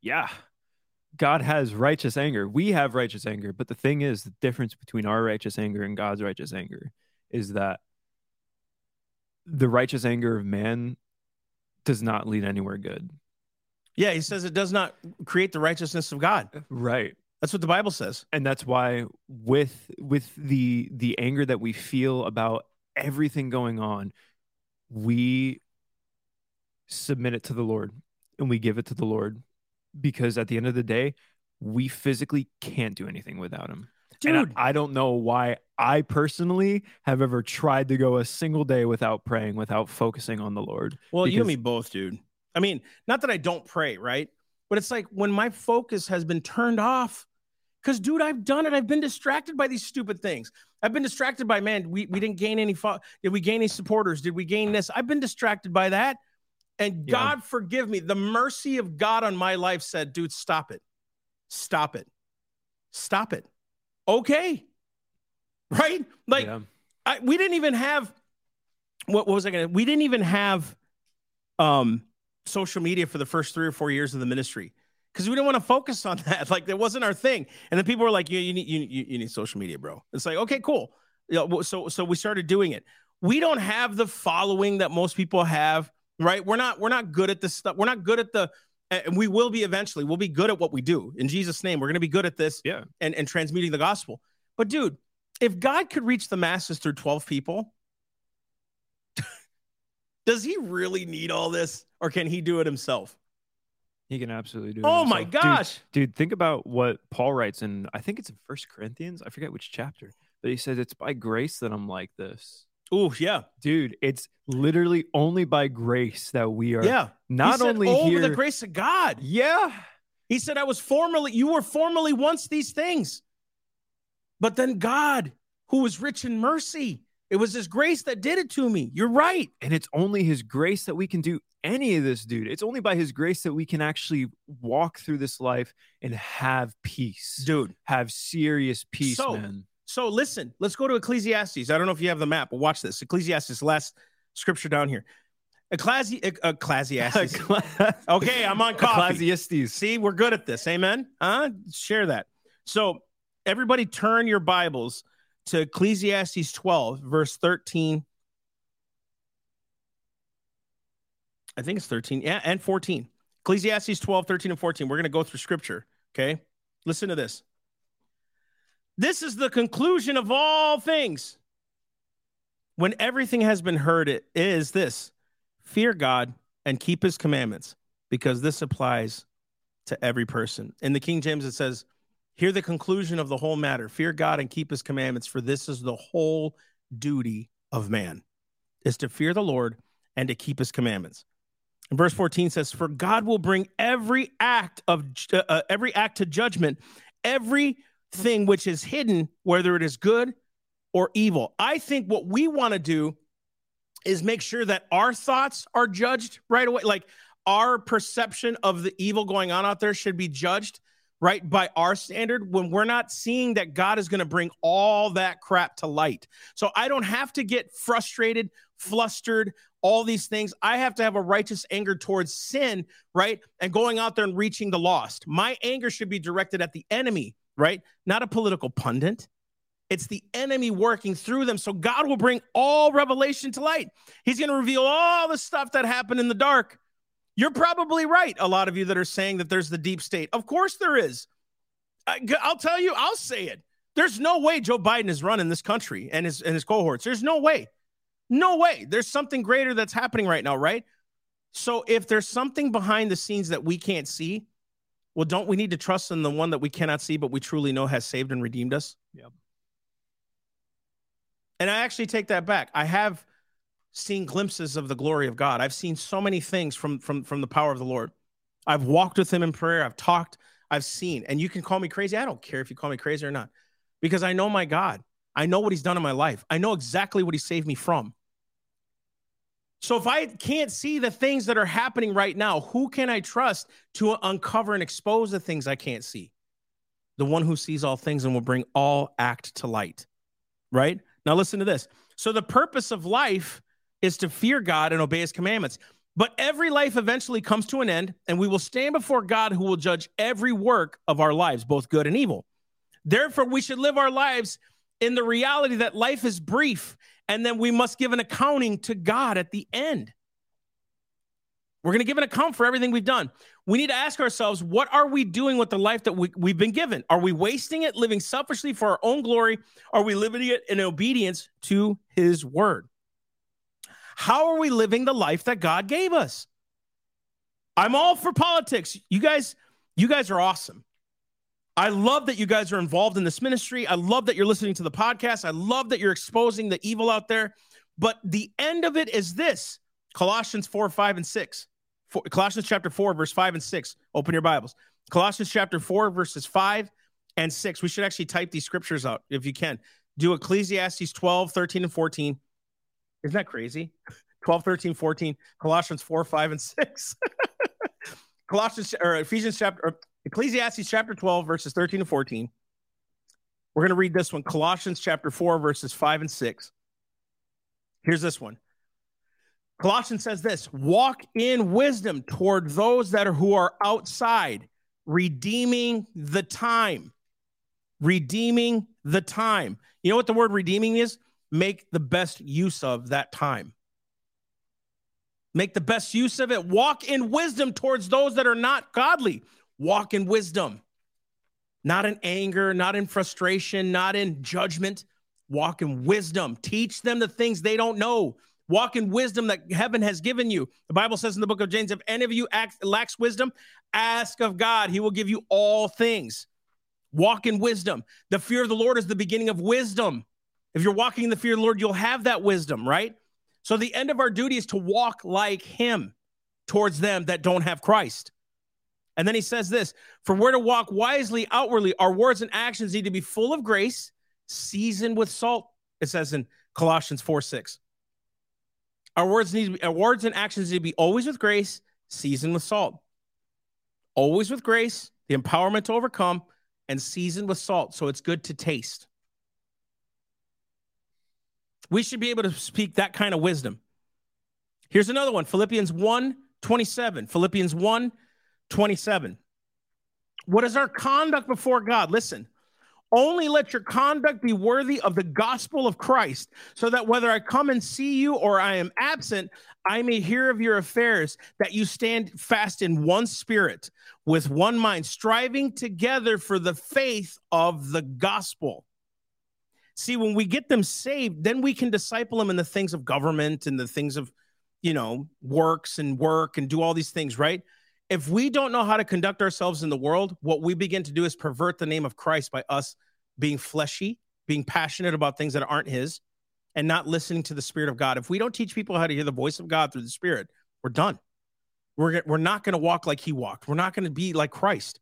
yeah, God has righteous anger. We have righteous anger. But the thing is, the difference between our righteous anger and God's righteous anger is that the righteous anger of man does not lead anywhere good. Yeah, he says it does not create the righteousness of God. Uh, right. That's what the Bible says. And that's why with with the the anger that we feel about everything going on, we submit it to the Lord and we give it to the Lord because at the end of the day, we physically can't do anything without him. Dude, And I, I don't know why I personally have ever tried to go a single day without praying, without focusing on the Lord. well, you and me both, dude. I mean, not that I don't pray, right? But it's like when my focus has been turned off. Because, dude, I've done it. I've been distracted by these stupid things. I've been distracted by, man, we, we didn't gain any, fo- did we gain any supporters? Did we gain this? I've been distracted by that. And Yeah. God forgive me. The mercy of God on my life said, dude, stop it. Stop it. Stop it. Okay. Right? Like, Yeah. I, we didn't even have what, what was I gonna we didn't even have um social media for the first three or four years of the ministry because we didn't want to focus on that like that wasn't our thing and then people were like you, you need you, you, you need social media bro it's like okay cool Yeah, well, so so we started doing it we don't have the following that most people have right we're not we're not good at this stuff we're not good at the and we will be eventually we'll be good at what we do in jesus name we're going to be good at this Yeah. and, and transmuting the gospel. But dude, if God could reach the masses through 12 people, does he really need all this or can he do it himself? He can absolutely do it. Oh my himself. Dude, gosh. dude think about what paul writes in i think it's in first corinthians i forget which chapter but he says it's by grace that i'm like this Oh, yeah. dude it's literally only by grace that we are Yeah. not said, only over here the grace of God. yeah He said, I was formerly, you were formerly once these things. But then God, who was rich in mercy, it was his grace that did it to me. You're right. and it's only his grace that we can do any of this dude it's only by his grace that we can actually walk through this life and have peace Dude. have serious peace So, man So listen, let's go to Ecclesiastes. I don't know if you have the map, but watch this. Ecclesiastes, last scripture down here. Ecclesi- Ec- Ecclesiastes. okay, I'm on coffee. Ecclesiastes. See, we're good at this. Amen. Huh? Share that. So everybody turn your Bibles to Ecclesiastes 12, verse 13. I think it's 13. Yeah, and 14. Ecclesiastes 12, 13, and 14. We're going to go through scripture. Okay. Listen to this. This is the conclusion of all things. When everything has been heard, it is this fear God and keep his commandments, because this applies to every person. In the King James, it says, Hear the conclusion of the whole matter. Fear God and keep his commandments, for this is the whole duty of man, is to fear the Lord and to keep his commandments. And verse 14 says, For God will bring every act of uh, uh, every act to judgment, everything which is hidden, whether it is good or evil. I think what we want to do is make sure that our thoughts are judged right away. Like our perception of the evil going on out there should be judged right by our standard when we're not seeing that God is going to bring all that crap to light. So I don't have to get frustrated, flustered, all these things. I have to have a righteous anger towards sin, right? And going out there and reaching the lost. My anger should be directed at the enemy, right? Not a political pundit. It's the enemy working through them. So God will bring all revelation to light. He's going to reveal all the stuff that happened in the dark you're probably right. A lot of you that are saying that there's the deep state. Of course there is. I'll tell you, I'll say it. There's no way Joe Biden is running this country and his and his cohorts. There's no way. No way. There's something greater that's happening right now, right? So if there's something behind the scenes that we can't see, well, don't we need to trust in the one that we cannot see, but we truly know has saved and redeemed us? Yep. And I actually take that back. I have seen glimpses of the glory of God. I've seen so many things from from from the power of the Lord. I've walked with him in prayer, I've talked, I've seen. And you can call me crazy. I don't care if you call me crazy or not. Because I know my God. I know what he's done in my life. I know exactly what he saved me from. So if I can't see the things that are happening right now, who can I trust to uncover and expose the things I can't see? The one who sees all things and will bring all act to light. Right? Now listen to this. So the purpose of life is to fear God and obey his commandments. But every life eventually comes to an end, and we will stand before God who will judge every work of our lives, both good and evil. Therefore, we should live our lives in the reality that life is brief, and then we must give an accounting to God at the end. We're going to give an account for everything we've done. We need to ask ourselves, what are we doing with the life that we, we've been given? Are we wasting it, living selfishly for our own glory? Are we living it in obedience to his word? How are we living the life that God gave us? I'm all for politics. You guys, you guys are awesome. I love that you guys are involved in this ministry. I love that you're listening to the podcast. I love that you're exposing the evil out there. But the end of it is this Colossians 4, 5, and 6. For, Colossians chapter 4, verse 5 and 6. Open your Bibles. Colossians chapter 4, verses 5 and 6. We should actually type these scriptures out if you can. Do Ecclesiastes 12, 13, and 14. Isn't that crazy? 12, 13, 14, Colossians 4, 5, and 6. Colossians or Ephesians chapter or Ecclesiastes chapter 12, verses 13 to 14. We're going to read this one, Colossians chapter 4, verses 5 and 6. Here's this one. Colossians says this walk in wisdom toward those that are who are outside, redeeming the time. Redeeming the time. You know what the word redeeming is? make the best use of that time. Make the best use of it. Walk in wisdom towards those that are not godly. Walk in wisdom, not in anger, not in frustration, not in judgment. Walk in wisdom. Teach them the things they don't know. Walk in wisdom that heaven has given you. The Bible says in the book of James if any of you lacks wisdom, ask of God. He will give you all things. Walk in wisdom. The fear of the Lord is the beginning of wisdom. If you're walking in the fear of the Lord, you'll have that wisdom, right? So the end of our duty is to walk like him towards them that don't have Christ. And then he says this for we're to walk wisely outwardly, our words and actions need to be full of grace, seasoned with salt. It says in Colossians 4 6. Our words need to be, our words and actions need to be always with grace, seasoned with salt. Always with grace, the empowerment to overcome, and seasoned with salt. So it's good to taste. We should be able to speak that kind of wisdom. Here's another one Philippians 1 27. Philippians 1 27. What is our conduct before God? Listen, only let your conduct be worthy of the gospel of Christ, so that whether I come and see you or I am absent, I may hear of your affairs, that you stand fast in one spirit, with one mind, striving together for the faith of the gospel. See, when we get them saved, then we can disciple them in the things of government and the things of, you know, works and work and do all these things, right? If we don't know how to conduct ourselves in the world, what we begin to do is pervert the name of Christ by us being fleshy, being passionate about things that aren't His, and not listening to the Spirit of God. If we don't teach people how to hear the voice of God through the Spirit, we're done. We're, we're not going to walk like he walked. We're not going to be like Christ.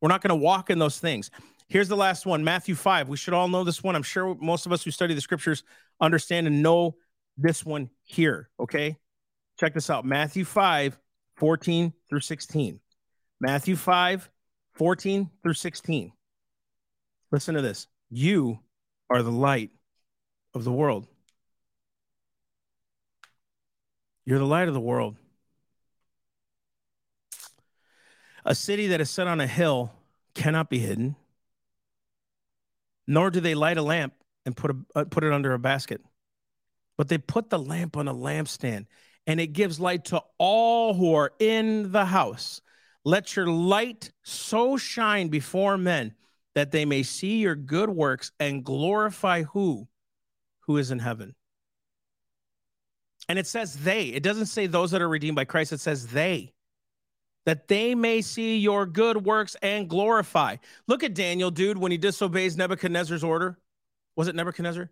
We're not going to walk in those things. Here's the last one Matthew 5. We should all know this one. I'm sure most of us who study the scriptures understand and know this one here. Okay. Check this out Matthew 5, 14 through 16. Matthew 5, 14 through 16. Listen to this. You are the light of the world. You're the light of the world. A city that is set on a hill cannot be hidden, nor do they light a lamp and put, a, uh, put it under a basket, but they put the lamp on a lampstand, and it gives light to all who are in the house. Let your light so shine before men that they may see your good works and glorify who? Who is in heaven. And it says they. It doesn't say those that are redeemed by Christ. It says they. That they may see your good works and glorify. Look at Daniel, dude, when he disobeys Nebuchadnezzar's order. Was it Nebuchadnezzar?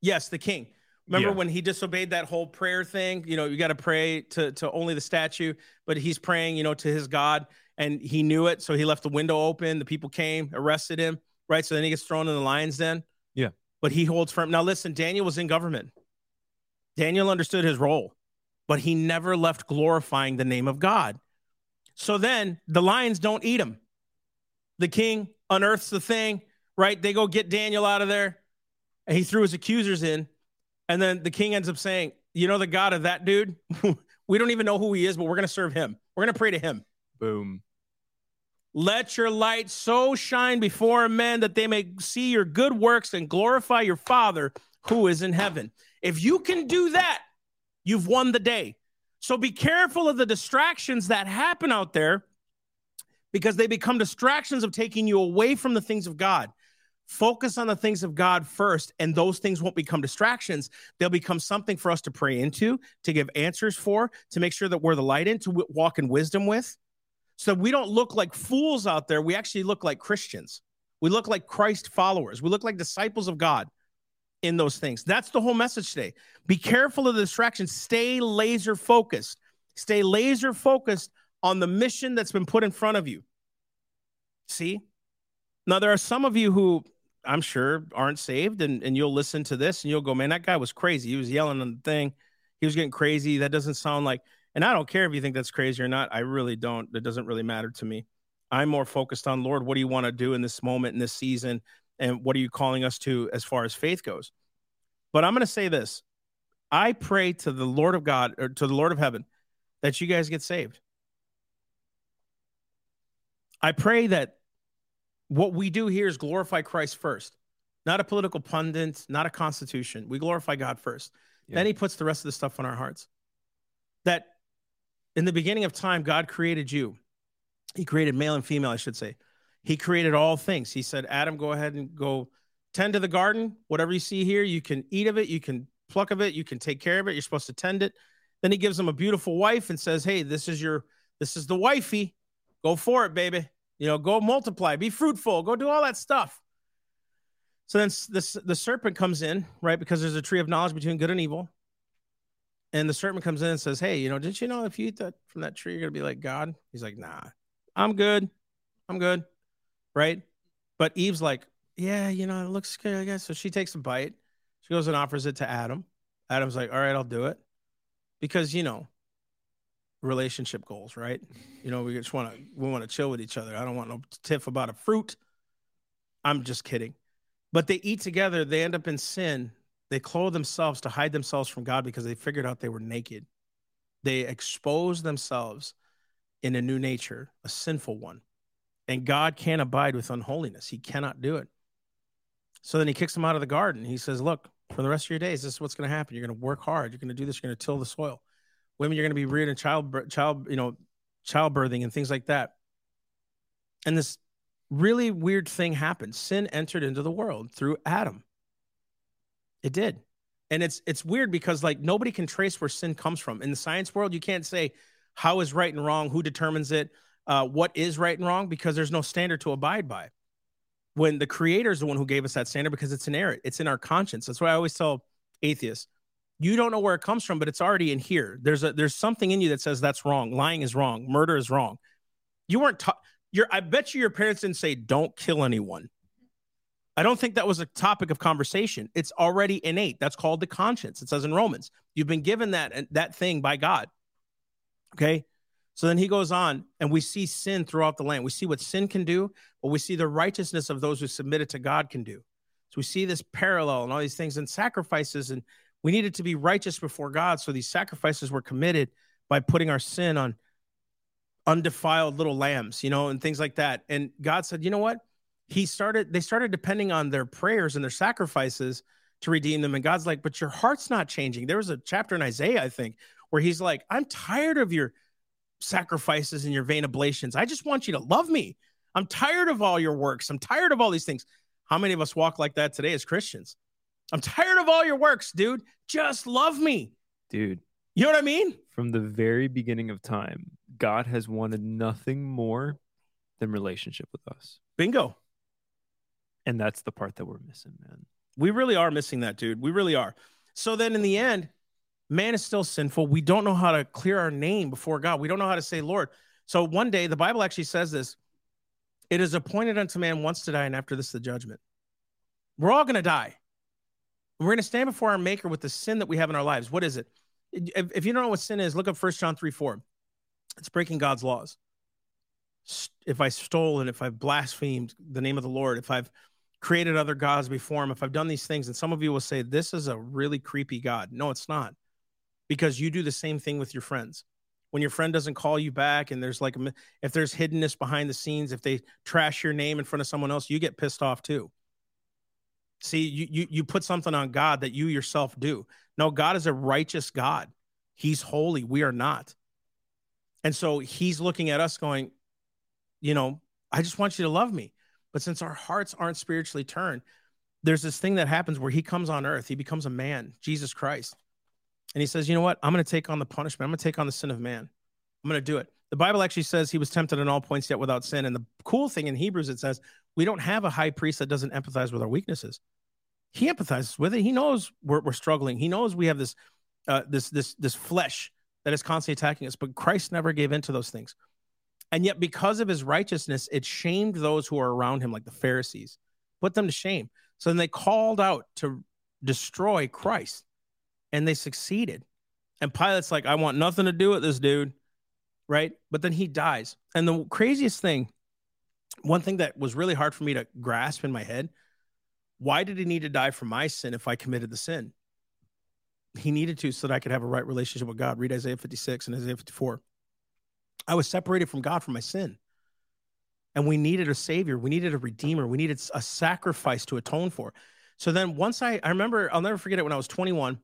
Yes, the king. Remember Yeah. when he disobeyed that whole prayer thing? You know, you got to pray to, to only the statue, but he's praying, you know, to his God, and he knew it. So he left the window open. The people came, arrested him, right? So then he gets thrown in the lion's den. Yeah. But he holds firm. Now, listen, Daniel was in government. Daniel understood his role, but he never left glorifying the name of God. So then the lions don't eat him. The king unearths the thing, right? They go get Daniel out of there, and he threw his accusers in. And then the king ends up saying, You know, the God of that dude, we don't even know who he is, but we're going to serve him. We're going to pray to him. Boom. Let your light so shine before men that they may see your good works and glorify your Father who is in heaven. If you can do that, you've won the day. So be careful of the distractions that happen out there because they become distractions of taking you away from the things of God. Focus on the things of God first, and those things won't become distractions. They'll become something for us to pray into, to give answers for, to make sure that we're the light in, to walk in wisdom with. So we don't look like fools out there. We actually look like Christians. We look like Christ followers. We look like disciples of God in those things. That's the whole message today. Be careful of the distractions. Stay laser focused. Stay laser focused on the mission that's been put in front of you. See? Now, there are some of you who I'm sure aren't saved, and, and you'll listen to this and you'll go, man, that guy was crazy. He was yelling on the thing. He was getting crazy. That doesn't sound like, and I don't care if you think that's crazy or not. I really don't. It doesn't really matter to me. I'm more focused on, Lord, what do you want to do in this moment, in this season? And what are you calling us to as far as faith goes? But I'm going to say this I pray to the Lord of God or to the Lord of heaven that you guys get saved. I pray that what we do here is glorify Christ first, not a political pundit, not a constitution. We glorify God first. Yeah. Then he puts the rest of the stuff on our hearts. That in the beginning of time, God created you. He created male and female, I should say. He created all things. He said, Adam, go ahead and go tend to the garden. Whatever you see here, you can eat of it, you can pluck of it, you can take care of it. You're supposed to tend it. Then he gives him a beautiful wife and says, Hey, this is your, this is the wifey. Go for it, baby. You know, go multiply, be fruitful, go do all that stuff. So then this the serpent comes in, right? Because there's a tree of knowledge between good and evil. And the serpent comes in and says, Hey, you know, didn't you know if you eat that from that tree, you're gonna be like God? He's like, Nah, I'm good. I'm good. Right. But Eve's like, Yeah, you know, it looks good, I guess. So she takes a bite. She goes and offers it to Adam. Adam's like, All right, I'll do it. Because, you know, relationship goals, right? You know, we just want to we want to chill with each other. I don't want no tiff about a fruit. I'm just kidding. But they eat together, they end up in sin. They clothe themselves to hide themselves from God because they figured out they were naked. They expose themselves in a new nature, a sinful one. And God can't abide with unholiness. He cannot do it. So then he kicks them out of the garden. He says, Look, for the rest of your days, this is what's going to happen. You're going to work hard. You're going to do this. You're going to till the soil. Women, you're going to be reared in child, child, you know, childbirthing and things like that. And this really weird thing happened. Sin entered into the world through Adam. It did. And it's it's weird because like nobody can trace where sin comes from. In the science world, you can't say how is right and wrong, who determines it, uh, what is right and wrong, because there's no standard to abide by. When the creator is the one who gave us that standard because it's inerrant, it's in our conscience. That's why I always tell atheists, You don't know where it comes from, but it's already in here. There's a there's something in you that says that's wrong. Lying is wrong. Murder is wrong. You weren't taught. Your I bet you your parents didn't say don't kill anyone. I don't think that was a topic of conversation. It's already innate. That's called the conscience. It says in Romans, you've been given that that thing by God. Okay? So then he goes on and we see sin throughout the land. We see what sin can do, but we see the righteousness of those who submit it to God can do. So we see this parallel and all these things and sacrifices and we needed to be righteous before God. So these sacrifices were committed by putting our sin on undefiled little lambs, you know, and things like that. And God said, you know what? He started, they started depending on their prayers and their sacrifices to redeem them. And God's like, but your heart's not changing. There was a chapter in Isaiah, I think, where he's like, I'm tired of your sacrifices and your vain oblations. I just want you to love me. I'm tired of all your works. I'm tired of all these things. How many of us walk like that today as Christians? I'm tired of all your works, dude. Just love me. Dude. You know what I mean? From the very beginning of time, God has wanted nothing more than relationship with us. Bingo. And that's the part that we're missing, man. We really are missing that, dude. We really are. So then in the end, man is still sinful. We don't know how to clear our name before God. We don't know how to say, Lord. So one day, the Bible actually says this it is appointed unto man once to die, and after this, the judgment. We're all going to die. We're going to stand before our Maker with the sin that we have in our lives. What is it? If, you don't know what sin is, look up 1 John 3 4. It's breaking God's laws. If I stole and if I've blasphemed the name of the Lord, if I've created other gods before him, if I've done these things, and some of you will say, This is a really creepy God. No, it's not. Because you do the same thing with your friends. When your friend doesn't call you back, and there's like, if there's hiddenness behind the scenes, if they trash your name in front of someone else, you get pissed off too. See, you, you, you put something on God that you yourself do. No, God is a righteous God. He's holy. We are not. And so he's looking at us going, you know, I just want you to love me. But since our hearts aren't spiritually turned, there's this thing that happens where he comes on earth, he becomes a man, Jesus Christ. And he says, you know what? I'm going to take on the punishment. I'm going to take on the sin of man. I'm going to do it. The Bible actually says he was tempted in all points yet without sin. And the cool thing in Hebrews, it says we don't have a high priest that doesn't empathize with our weaknesses. He empathizes with it. He knows we're, we're struggling. He knows we have this, uh, this, this, this flesh that is constantly attacking us. But Christ never gave in to those things. And yet, because of his righteousness, it shamed those who are around him, like the Pharisees, put them to shame. So then they called out to destroy Christ, and they succeeded. And Pilate's like, I want nothing to do with this dude. Right. But then he dies. And the craziest thing, one thing that was really hard for me to grasp in my head why did he need to die for my sin if I committed the sin? he needed to so that I could have a right relationship with God. Read Isaiah 56 and Isaiah 54. I was separated from God for my sin. And we needed a savior. We needed a redeemer. We needed a sacrifice to atone for. So then once I, I remember, I'll never forget it when I was 21,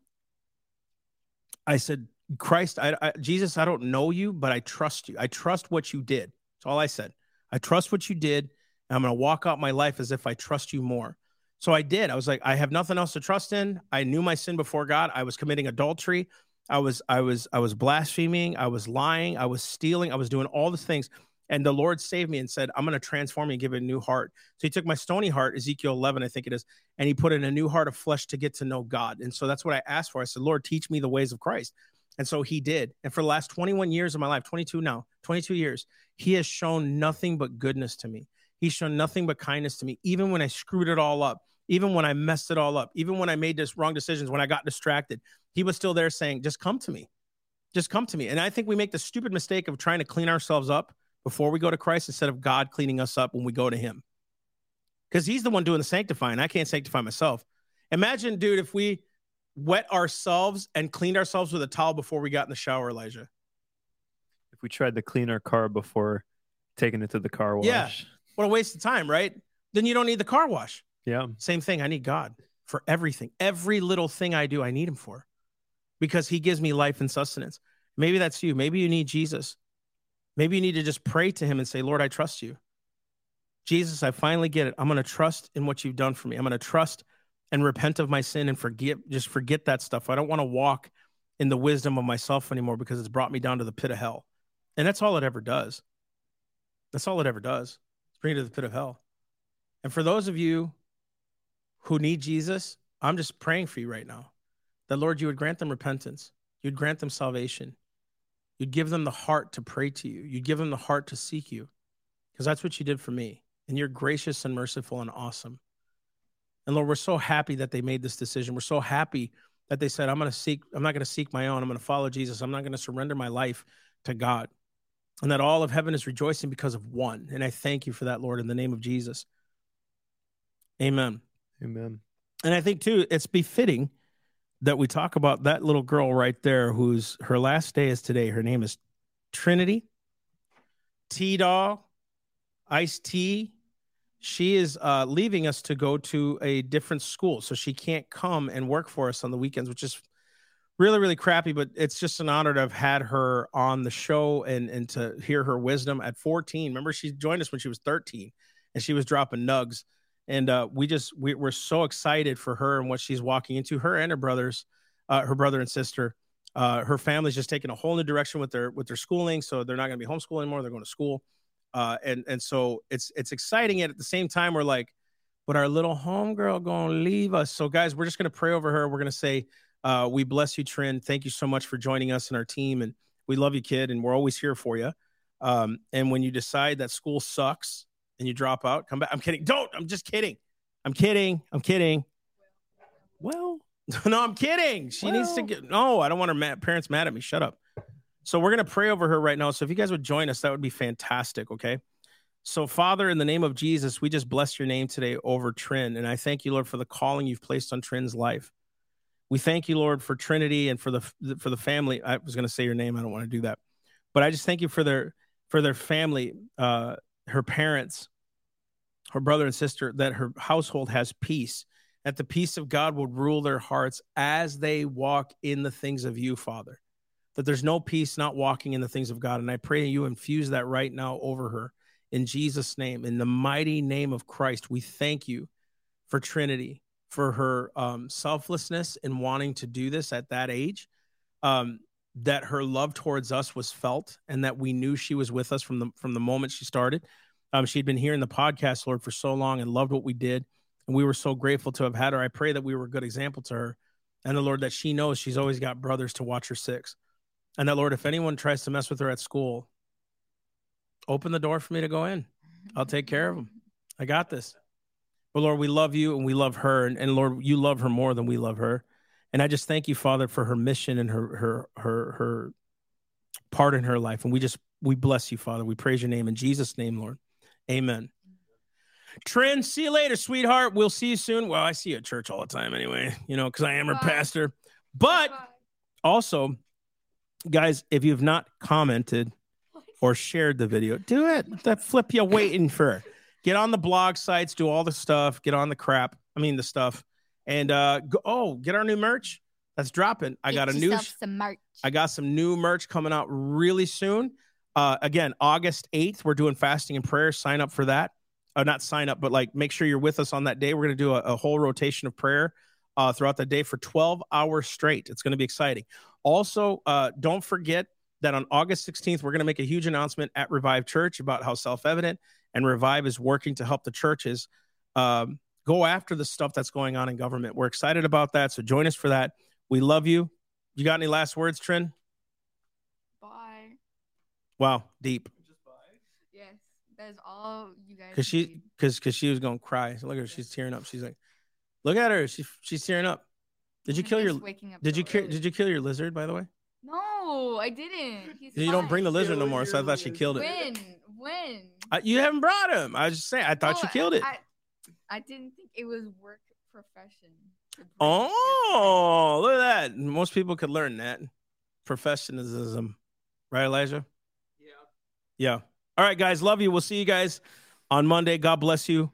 I said, Christ, I, I, Jesus, I don't know you, but I trust you. I trust what you did. That's all I said. I trust what you did. And I'm going to walk out my life as if I trust you more. So I did. I was like, I have nothing else to trust in. I knew my sin before God. I was committing adultery. I was, I was, I was blaspheming. I was lying. I was stealing. I was doing all the things. And the Lord saved me and said, I'm going to transform you and give it a new heart. So he took my stony heart, Ezekiel 11, I think it is, and he put in a new heart of flesh to get to know God. And so that's what I asked for. I said, Lord, teach me the ways of Christ. And so he did. And for the last 21 years of my life, 22 now, 22 years, he has shown nothing but goodness to me. He's shown nothing but kindness to me, even when I screwed it all up even when I messed it all up, even when I made this wrong decisions, when I got distracted, he was still there saying, just come to me. Just come to me. And I think we make the stupid mistake of trying to clean ourselves up before we go to Christ instead of God cleaning us up when we go to him. Because he's the one doing the sanctifying. I can't sanctify myself. Imagine, dude, if we wet ourselves and cleaned ourselves with a towel before we got in the shower, Elijah. If we tried to clean our car before taking it to the car wash. Yeah. What a waste of time, right? Then you don't need the car wash. Yeah. Same thing. I need God for everything. Every little thing I do, I need him for because he gives me life and sustenance. Maybe that's you. Maybe you need Jesus. Maybe you need to just pray to him and say, Lord, I trust you. Jesus, I finally get it. I'm going to trust in what you've done for me. I'm going to trust and repent of my sin and forget, just forget that stuff. I don't want to walk in the wisdom of myself anymore because it's brought me down to the pit of hell. And that's all it ever does. That's all it ever does. It's bring you to the pit of hell. And for those of you who need Jesus, I'm just praying for you right now. that Lord, you would grant them repentance, you'd grant them salvation, you'd give them the heart to pray to you, you'd give them the heart to seek you, because that's what you did for me. And you're gracious and merciful and awesome. And Lord, we're so happy that they made this decision. We're so happy that they said, I'm going to seek, I'm not going to seek my own. I'm going to follow Jesus. I'm not going to surrender my life to God. And that all of heaven is rejoicing because of one. And I thank you for that, Lord, in the name of Jesus. Amen. Amen. And I think, too, it's befitting that we talk about that little girl right there whose her last day is today. Her name is Trinity T Doll, Ice T. She is uh, leaving us to go to a different school. So she can't come and work for us on the weekends, which is really, really crappy. But it's just an honor to have had her on the show and, and to hear her wisdom at 14. Remember, she joined us when she was 13 and she was dropping nugs and uh, we just we, are so excited for her and what she's walking into. Her and her brothers, uh, her brother and sister, uh, her family's just taking a whole new direction with their with their schooling. So they're not going to be homeschooling anymore. They're going to school, uh, and and so it's it's exciting. And at the same time, we're like, but our little homegirl going to leave us. So guys, we're just going to pray over her. We're going to say, uh, we bless you, Trin. Thank you so much for joining us and our team, and we love you, kid, and we're always here for you. Um, and when you decide that school sucks and you drop out, come back. I'm kidding. Don't. I'm just kidding. I'm kidding. I'm kidding. Well, no, I'm kidding. She well. needs to get. No, I don't want her mad, parents mad at me. Shut up. So we're gonna pray over her right now. So if you guys would join us, that would be fantastic. Okay. So Father, in the name of Jesus, we just bless your name today over Trin, and I thank you, Lord, for the calling you've placed on Trin's life. We thank you, Lord, for Trinity and for the for the family. I was going to say your name. I don't want to do that, but I just thank you for their for their family, uh, her parents, her brother and sister, that her household has peace, that the peace of God would rule their hearts as they walk in the things of you, Father. That there's no peace not walking in the things of God. And I pray you infuse that right now over her in Jesus' name. In the mighty name of Christ, we thank you for Trinity, for her um, selflessness in wanting to do this at that age. Um, that her love towards us was felt and that we knew she was with us from the from the moment she started um, she'd been hearing the podcast, Lord, for so long and loved what we did. And we were so grateful to have had her. I pray that we were a good example to her. And the Lord, that she knows she's always got brothers to watch her six. And that, Lord, if anyone tries to mess with her at school, open the door for me to go in. I'll take care of them. I got this. But Lord, we love you and we love her. And, and Lord, you love her more than we love her. And I just thank you, Father, for her mission and her her her her part in her life. And we just we bless you, Father. We praise your name in Jesus' name, Lord. Amen. Trin, see you later, sweetheart. We'll see you soon. Well, I see you at church all the time anyway, you know, because I am her Bye. pastor. But Bye. also, guys, if you've not commented or shared the video, do it. That flip you waiting for. Get on the blog sites, do all the stuff, get on the crap. I mean the stuff. And uh go, oh, get our new merch. That's dropping. I got a new some merch. I got some new merch coming out really soon. Uh, again, August 8th, we're doing fasting and prayer. Sign up for that. Uh, not sign up, but like make sure you're with us on that day. We're going to do a, a, whole rotation of prayer uh, throughout the day for 12 hours straight. It's going to be exciting. Also, uh, don't forget that on August 16th, we're going to make a huge announcement at Revive Church about how self evident and Revive is working to help the churches um, go after the stuff that's going on in government. We're excited about that. So join us for that. We love you. You got any last words, Trin? Bye. Wow, deep. Yes, that's all you guys. Because she, because because she was gonna cry. So look at her, she's tearing up. She's like, look at her, she she's tearing up. Did you I'm kill your? Waking up did you kill? Did you kill your lizard? By the way. No, I didn't. He's you don't bring the lizard no more, so I thought she killed it. When? When? Uh, you haven't brought him. I was just saying. I thought no, she killed it. I, I didn't think it was work profession. Oh, look at that! Most people could learn that professionalism, right, Elijah? Yeah. Yeah. All right, guys. Love you. We'll see you guys on Monday. God bless you.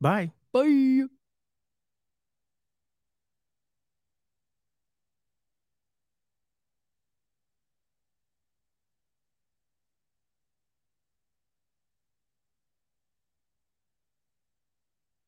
Bye. Bye.